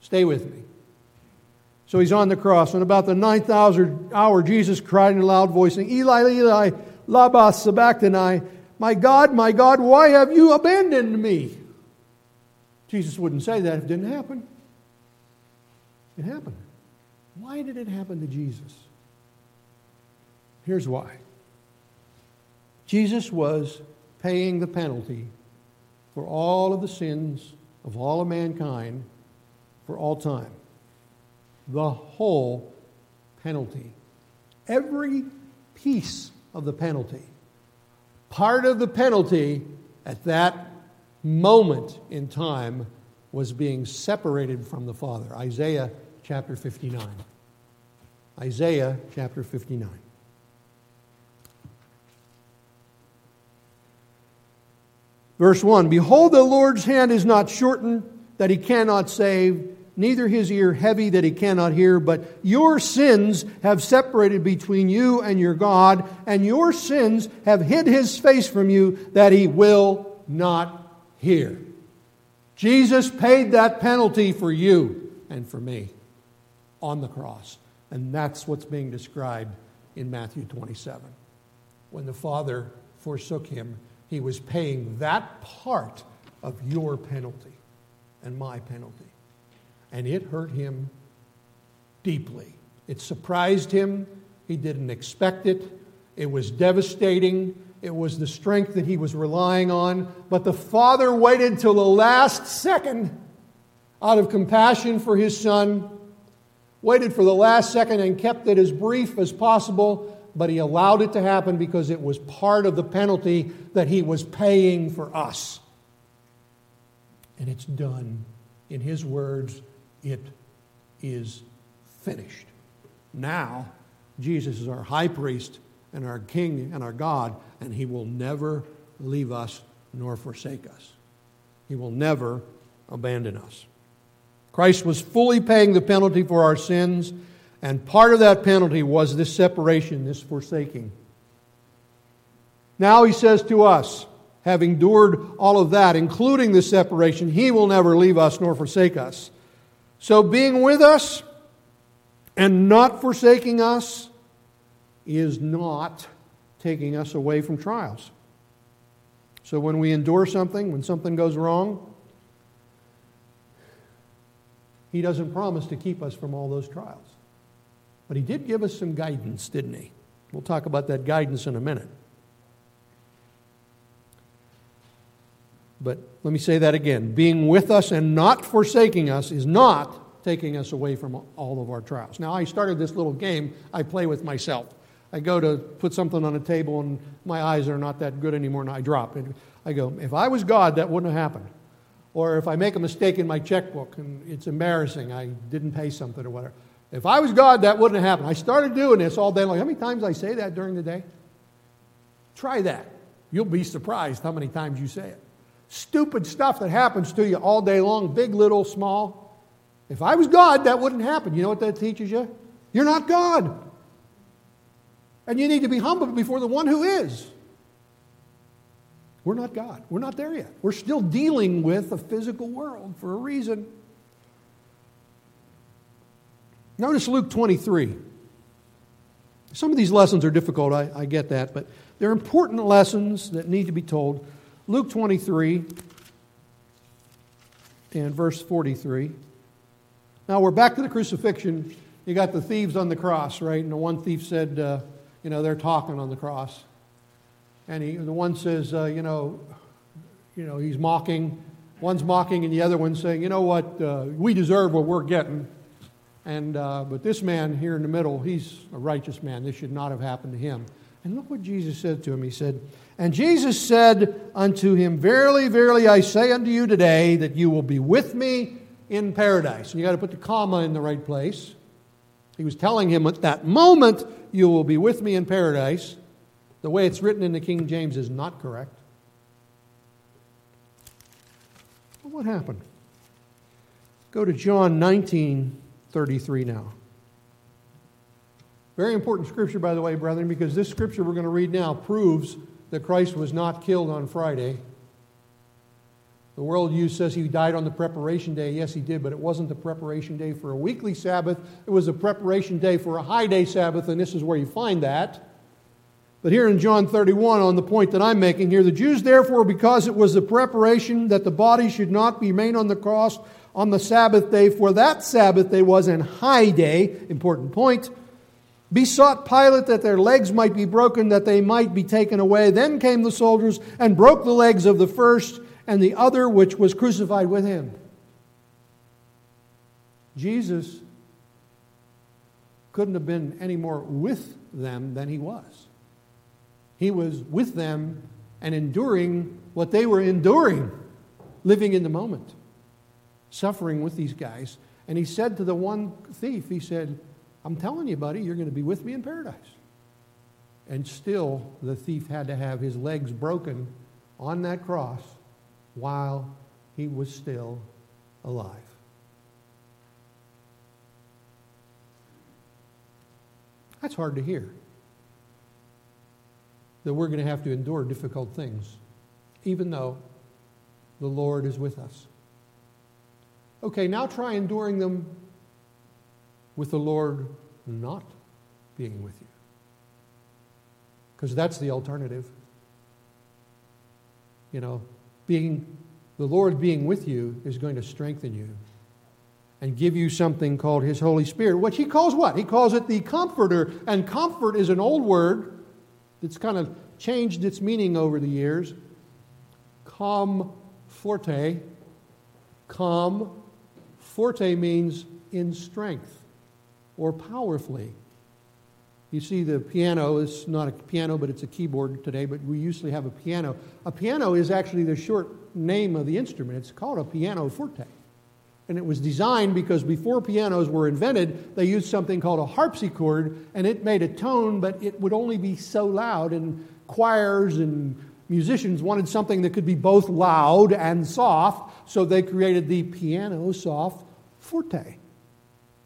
stay with me. So he's on the cross. And about the ninth hour, Jesus cried in a loud voice, saying, Eli, Eli, lama sabachthani. My God, my God, why have you abandoned me? Jesus wouldn't say that if it didn't happen. It happened. Why did it happen to Jesus? Here's why Jesus was paying the penalty for all of the sins of all of mankind for all time the whole penalty. Every piece of the penalty. Part of the penalty at that moment in time was being separated from the Father. Isaiah chapter 59. Isaiah chapter 59. Verse 1 Behold, the Lord's hand is not shortened that he cannot save neither his ear heavy that he cannot hear, but your sins have separated between you and your God, and your sins have hid his face from you that he will not hear. Jesus paid that penalty for you and for me on the cross. And that's what's being described in Matthew 27. When the Father forsook him, he was paying that part of your penalty and my penalty and it hurt him deeply. It surprised him. He didn't expect it. It was devastating. It was the strength that he was relying on. But the father waited till the last second out of compassion for his son, waited for the last second and kept it as brief as possible. But he allowed it to happen because it was part of the penalty that he was paying for us. And it's done. In his words, it is finished. Now, Jesus is our high priest and our king and our God, and he will never leave us nor forsake us. He will never abandon us. Christ was fully paying the penalty for our sins, and part of that penalty was this separation, this forsaking. Now he says to us, having endured all of that, including the separation, he will never leave us nor forsake us. So, being with us and not forsaking us is not taking us away from trials. So, when we endure something, when something goes wrong, He doesn't promise to keep us from all those trials. But He did give us some guidance, didn't He? We'll talk about that guidance in a minute. But let me say that again. Being with us and not forsaking us is not taking us away from all of our trials. Now, I started this little game I play with myself. I go to put something on a table and my eyes are not that good anymore and I drop. And I go, if I was God, that wouldn't have happened. Or if I make a mistake in my checkbook and it's embarrassing, I didn't pay something or whatever. If I was God, that wouldn't have happened. I started doing this all day long. How many times I say that during the day? Try that. You'll be surprised how many times you say it stupid stuff that happens to you all day long, big, little, small. If I was God, that wouldn't happen. You know what that teaches you? You're not God. And you need to be humble before the one who is. We're not God. We're not there yet. We're still dealing with a physical world for a reason. Notice Luke 23. Some of these lessons are difficult, I, I get that, but they're important lessons that need to be told. Luke 23 and verse 43. Now we're back to the crucifixion. You got the thieves on the cross, right? And the one thief said, uh, you know, they're talking on the cross. And he, the one says, uh, you know, you know, he's mocking. One's mocking, and the other one's saying, you know what, uh, we deserve what we're getting. And, uh, but this man here in the middle, he's a righteous man. This should not have happened to him. And look what Jesus said to him. He said, And Jesus said unto him, Verily, verily, I say unto you today that you will be with me in paradise. And you got to put the comma in the right place. He was telling him at that moment, You will be with me in paradise. The way it's written in the King James is not correct. But what happened? Go to John 19 33 now. Very important scripture, by the way, brethren, because this scripture we're going to read now proves that Christ was not killed on Friday. The world use says he died on the preparation day. Yes, he did, but it wasn't the preparation day for a weekly Sabbath. It was a preparation day for a high day Sabbath, and this is where you find that. But here in John 31, on the point that I'm making here, the Jews, therefore, because it was the preparation that the body should not remain on the cross on the Sabbath day, for that Sabbath day was an high day, important point, besought Pilate that their legs might be broken, that they might be taken away. Then came the soldiers and broke the legs of the first and the other which was crucified with him. Jesus couldn't have been any more with them than he was. He was with them and enduring what they were enduring, living in the moment suffering with these guys. And he said to the one thief, he said, I'm telling you, buddy, you're going to be with me in paradise. And still, the thief had to have his legs broken on that cross while he was still alive. That's hard to hear. That we're going to have to endure difficult things, even though the Lord is with us. Okay, now try enduring them with the Lord not being with you. Because that's the alternative. You know, being the Lord being with you is going to strengthen you and give you something called His Holy Spirit, which He calls what? He calls it the Comforter. And comfort is an old word that's kind of changed its meaning over the years. Com forte, com Forte means in strength or powerfully. You see, the piano is not a piano, but it's a keyboard today, but we usually have a piano. A piano is actually the short name of the instrument. It's called a piano forte. And it was designed because before pianos were invented, they used something called a harpsichord, and it made a tone, but it would only be so loud, and choirs and musicians wanted something that could be both loud and soft, so they created the piano soft forte.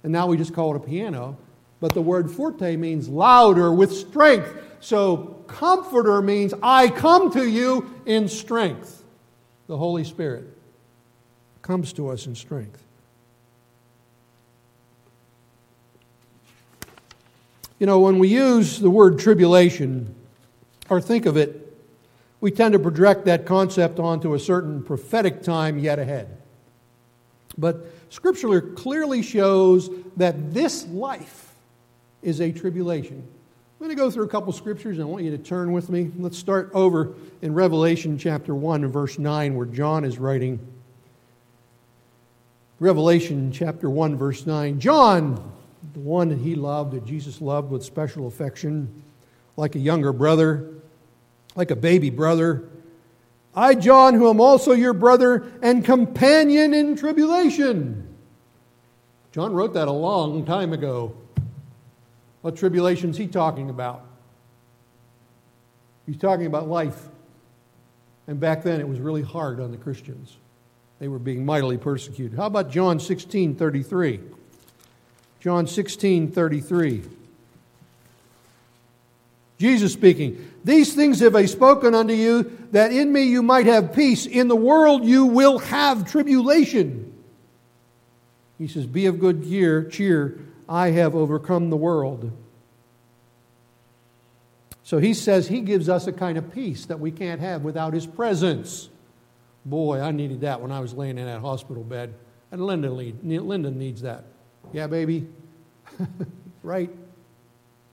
And now we just call it a piano, but the word forte means louder with strength. So comforter means I come to you in strength. The Holy Spirit comes to us in strength. You know, when we use the word tribulation or think of it we tend to project that concept onto a certain prophetic time yet ahead. But Scripture clearly shows that this life is a tribulation. I'm going to go through a couple scriptures and I want you to turn with me. Let's start over in Revelation chapter 1 and verse 9, where John is writing. Revelation chapter 1, verse 9. John, the one that he loved, that Jesus loved with special affection, like a younger brother, like a baby brother. I, John, who am also your brother and companion in tribulation. John wrote that a long time ago. What tribulation is he talking about? He's talking about life. And back then it was really hard on the Christians. They were being mightily persecuted. How about John 16 33? John 16 33. Jesus speaking, These things have I spoken unto you, that in me you might have peace. In the world you will have tribulation. He says, Be of good cheer, cheer. I have overcome the world. So he says he gives us a kind of peace that we can't have without his presence. Boy, I needed that when I was laying in that hospital bed. And Linda, Linda needs that. Yeah, baby. right?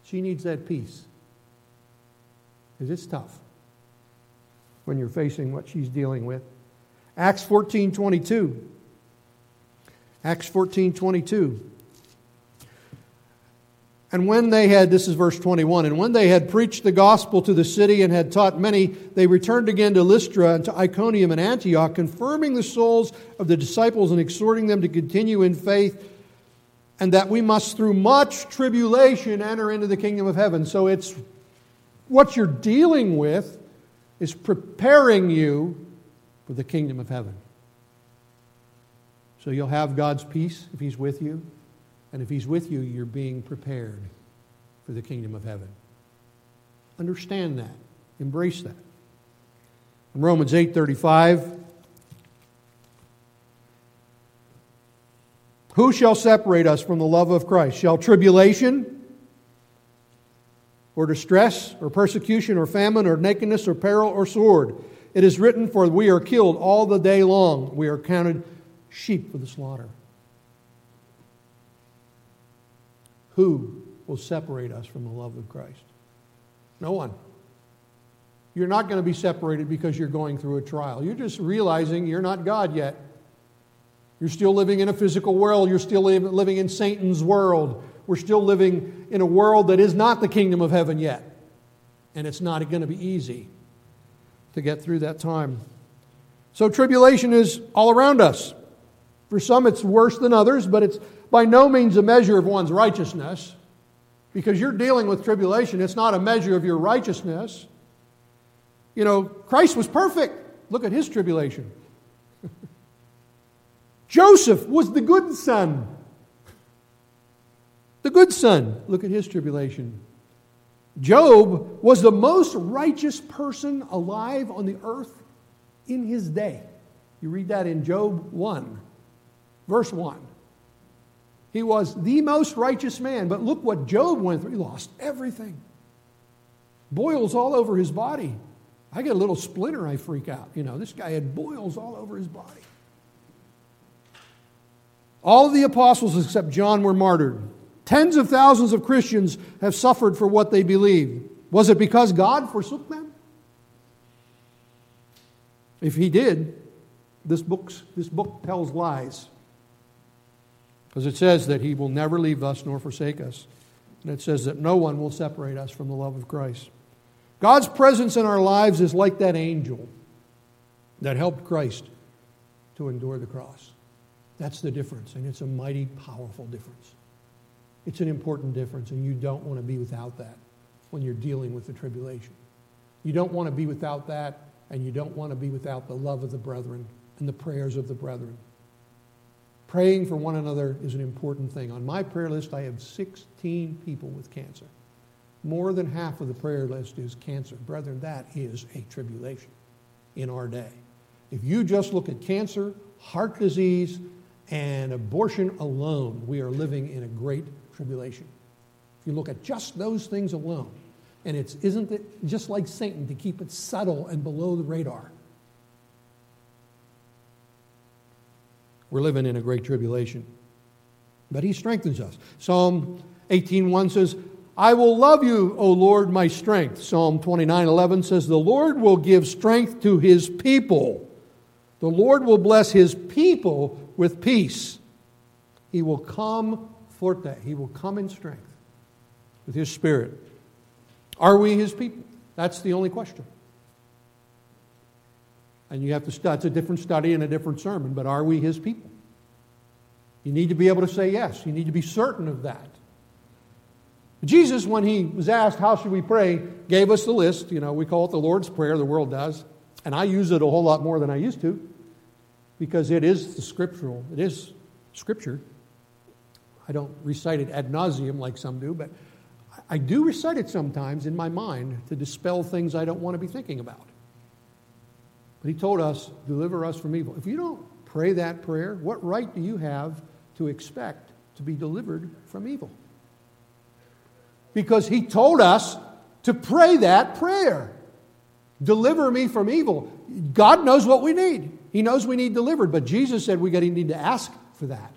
She needs that peace. Because it's tough when you're facing what she's dealing with. Acts 14 22. Acts 14 22. And when they had, this is verse 21, and when they had preached the gospel to the city and had taught many, they returned again to Lystra and to Iconium and Antioch, confirming the souls of the disciples and exhorting them to continue in faith, and that we must through much tribulation enter into the kingdom of heaven. So it's what you're dealing with is preparing you for the kingdom of heaven. So you'll have God's peace if He's with you. And if He's with you, you're being prepared for the kingdom of heaven. Understand that. Embrace that. In Romans 8:35, Who shall separate us from the love of Christ? Shall tribulation or distress or persecution or famine or nakedness or peril or sword? It is written, For we are killed all the day long. We are counted sheep for the slaughter. Who will separate us from the love of Christ? No one. You're not going to be separated because you're going through a trial. You're just realizing you're not God yet. You're still living in a physical world. You're still living in Satan's world. We're still living in a world that is not the kingdom of heaven yet. And it's not going to be easy to get through that time. So, tribulation is all around us. For some, it's worse than others, but it's by no means a measure of one's righteousness. Because you're dealing with tribulation, it's not a measure of your righteousness. You know, Christ was perfect. Look at his tribulation. Joseph was the good son. The good son. Look at his tribulation. Job was the most righteous person alive on the earth in his day. You read that in Job 1. Verse 1. He was the most righteous man, but look what Job went through. He lost everything. Boils all over his body. I get a little splinter, I freak out. You know, this guy had boils all over his body. All of the apostles except John were martyred. Tens of thousands of Christians have suffered for what they believe. Was it because God forsook them? If he did, this, book's, this book tells lies. Because it says that He will never leave us nor forsake us. And it says that no one will separate us from the love of Christ. God's presence in our lives is like that angel that helped Christ to endure the cross. That's the difference, and it's a mighty powerful difference. It's an important difference, and you don't want to be without that when you're dealing with the tribulation. You don't want to be without that, and you don't want to be without the love of the brethren and the prayers of the brethren. Praying for one another is an important thing. On my prayer list, I have 16 people with cancer. More than half of the prayer list is cancer. Brethren, that is a tribulation in our day. If you just look at cancer, heart disease, and abortion alone, we are living in a great tribulation. If you look at just those things alone, and it's isn't it just like Satan to keep it subtle and below the radar? We're living in a great tribulation. But he strengthens us. Psalm 18:1 says, I will love you, O Lord, my strength. Psalm 29:11 says, The Lord will give strength to his people. The Lord will bless his people with peace. He will come forte. He will come in strength with his spirit. Are we his people? That's the only question. And you have to, that's a different study and a different sermon, but are we his people? You need to be able to say yes. You need to be certain of that. Jesus, when he was asked, How should we pray, gave us the list. You know, we call it the Lord's Prayer, the world does. And I use it a whole lot more than I used to. because it is the scriptural, it is scripture. I don't recite it ad nauseum like some do, but I do recite it sometimes in my mind to dispel things I don't want to be thinking about. But he told us, deliver us from evil. If you don't pray that prayer, what right do you have to expect to be delivered from evil? Because he told us to pray that prayer. Deliver me from evil. God knows what we need. He knows we need delivered, but Jesus said we got to need to ask for that.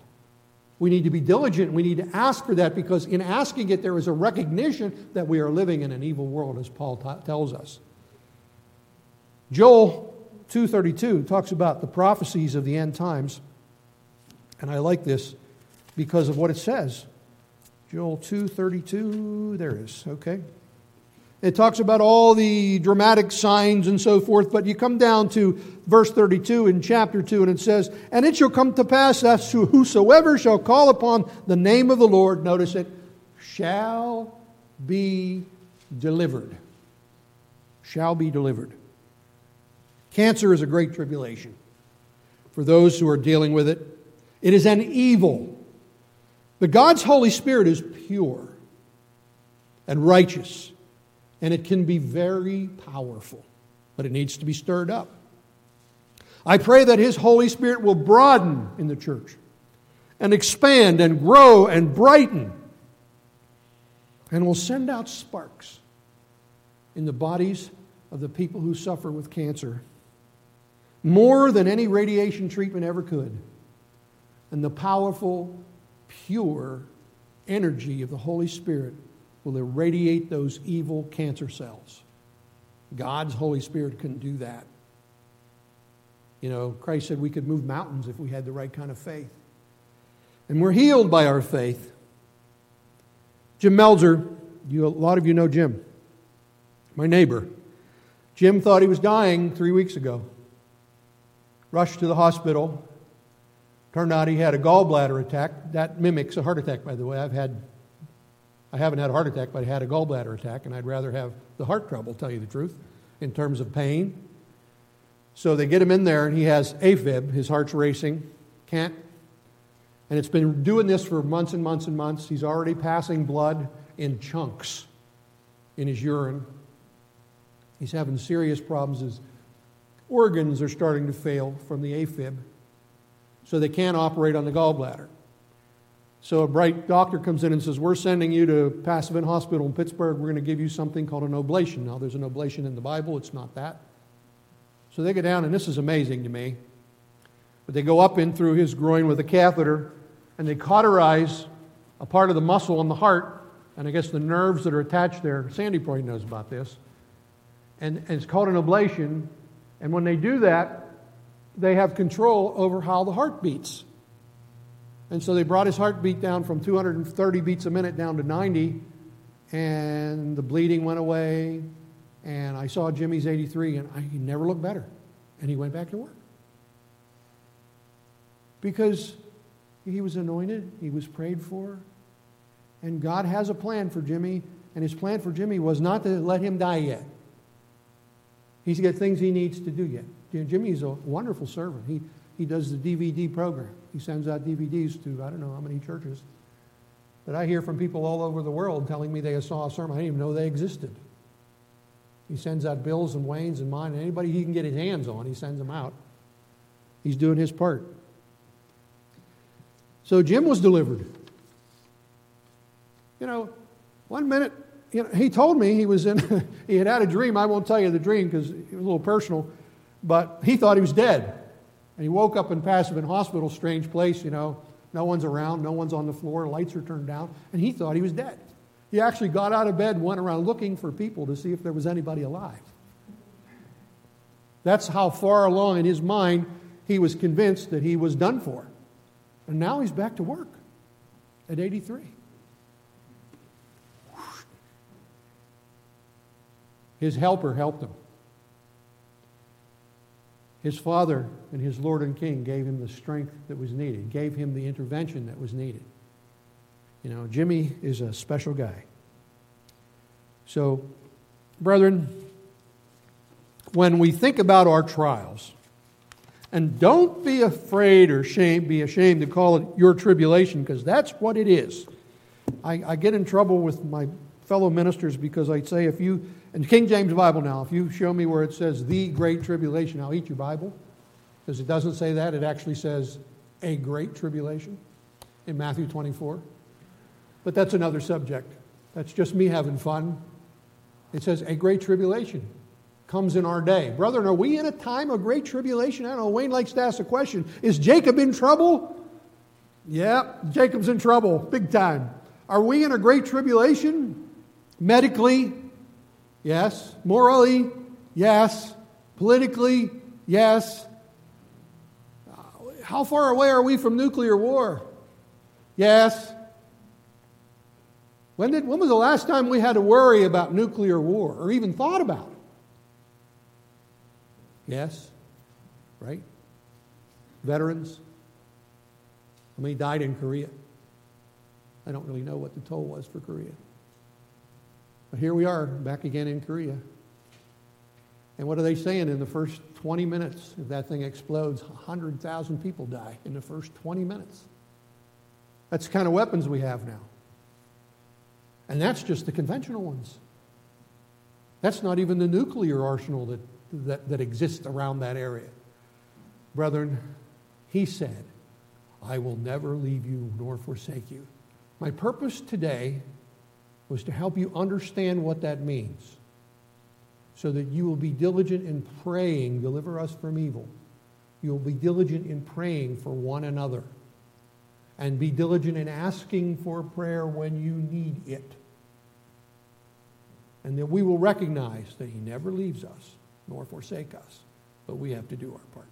We need to be diligent. We need to ask for that because in asking it, there is a recognition that we are living in an evil world, as Paul t- tells us. Joel 2:32 talks about the prophecies of the end times, and I like this because of what it says. Joel 2:32, there is. Okay. It talks about all the dramatic signs and so forth, but you come down to verse 32 in chapter 2, and it says, And it shall come to pass that whosoever shall call upon the name of the Lord, notice it, shall be delivered. Shall be delivered. Cancer is a great tribulation for those who are dealing with it. It is an evil. But God's Holy Spirit is pure and righteous and it can be very powerful, but it needs to be stirred up. I pray that His Holy Spirit will broaden in the church and expand and grow and brighten and will send out sparks in the bodies of the people who suffer with cancer more than any radiation treatment ever could. And the powerful, pure energy of the Holy Spirit will irradiate those evil cancer cells. God's Holy Spirit can do that. You know, Christ said we could move mountains if we had the right kind of faith. And we're healed by our faith. Jim Melzer, you, a lot of you know Jim, my neighbor. Jim thought he was dying three weeks ago. Rushed to the hospital. Turned out he had a gallbladder attack. That mimics a heart attack, by the way. I've had I haven't had a heart attack, but I had a gallbladder attack, and I'd rather have the heart trouble, tell you the truth, in terms of pain. So they get him in there, and he has AFib, his heart's racing, can't. And it's been doing this for months and months and months. He's already passing blood in chunks in his urine. He's having serious problems. His organs are starting to fail from the AFib, so they can't operate on the gallbladder. So a bright doctor comes in and says, We're sending you to Passavant Hospital in Pittsburgh. We're going to give you something called an oblation. Now, there's an oblation in the Bible, it's not that. So they go down, and this is amazing to me. But they go up in through his groin with a catheter, and they cauterize a part of the muscle on the heart, and I guess the nerves that are attached there. Sandy probably knows about this. And, and it's called an ablation. And when they do that, they have control over how the heart beats. And so they brought his heartbeat down from 230 beats a minute down to 90, and the bleeding went away. And I saw Jimmy's 83, and I, he never looked better. And he went back to work. Because he was anointed, he was prayed for, and God has a plan for Jimmy, and his plan for Jimmy was not to let him die yet. He's got things he needs to do yet. Jimmy's a wonderful servant. He, he does the DVD program. He sends out DVDs to I don't know how many churches. But I hear from people all over the world telling me they saw a sermon. I didn't even know they existed. He sends out Bill's and Wayne's and mine, and anybody he can get his hands on, he sends them out. He's doing his part. So Jim was delivered. You know, one minute, you know, he told me he was in, he had had a dream. I won't tell you the dream because it was a little personal, but he thought he was dead. And he woke up in Passavant Hospital, strange place, you know. No one's around, no one's on the floor, lights are turned down, and he thought he was dead. He actually got out of bed went around looking for people to see if there was anybody alive. That's how far along in his mind he was convinced that he was done for. And now he's back to work at 83. His helper helped him. His father and his Lord and King gave him the strength that was needed, gave him the intervention that was needed. You know, Jimmy is a special guy. So, brethren, when we think about our trials, And don't be afraid or shame, be ashamed to call it your tribulation, because that's what it is. I, I get in trouble with my fellow ministers because I'd say if you, in King James Bible now, if you show me where it says the great tribulation, I'll eat your Bible. Because it doesn't say that, it actually says a great tribulation in Matthew 24. But that's another subject. That's just me having fun. It says a great tribulation comes in our day. Brethren, are we in a time of great tribulation? I don't know. Wayne likes to ask a question Is Jacob in trouble? Yeah, Jacob's in trouble, big time. Are we in a great tribulation? Medically, yes. Morally, yes. Politically, yes. How far away are we from nuclear war? Yes. When, did, when was the last time we had to worry about nuclear war or even thought about it? Yes, right? Veterans. How many died in Korea? I don't really know what the toll was for Korea. But here we are, back again in Korea. And what are they saying in the first 20 minutes? If that thing explodes, 100,000 people die in the first 20 minutes. That's the kind of weapons we have now. And that's just the conventional ones. That's not even the nuclear arsenal that, that, that exists around that area. Brethren, he said, I will never leave you nor forsake you. My purpose today was to help you understand what that means so that you will be diligent in praying, deliver us from evil. You will be diligent in praying for one another and be diligent in asking for prayer when you need it. And that we will recognize that He never leaves us nor forsake us, but we have to do our part.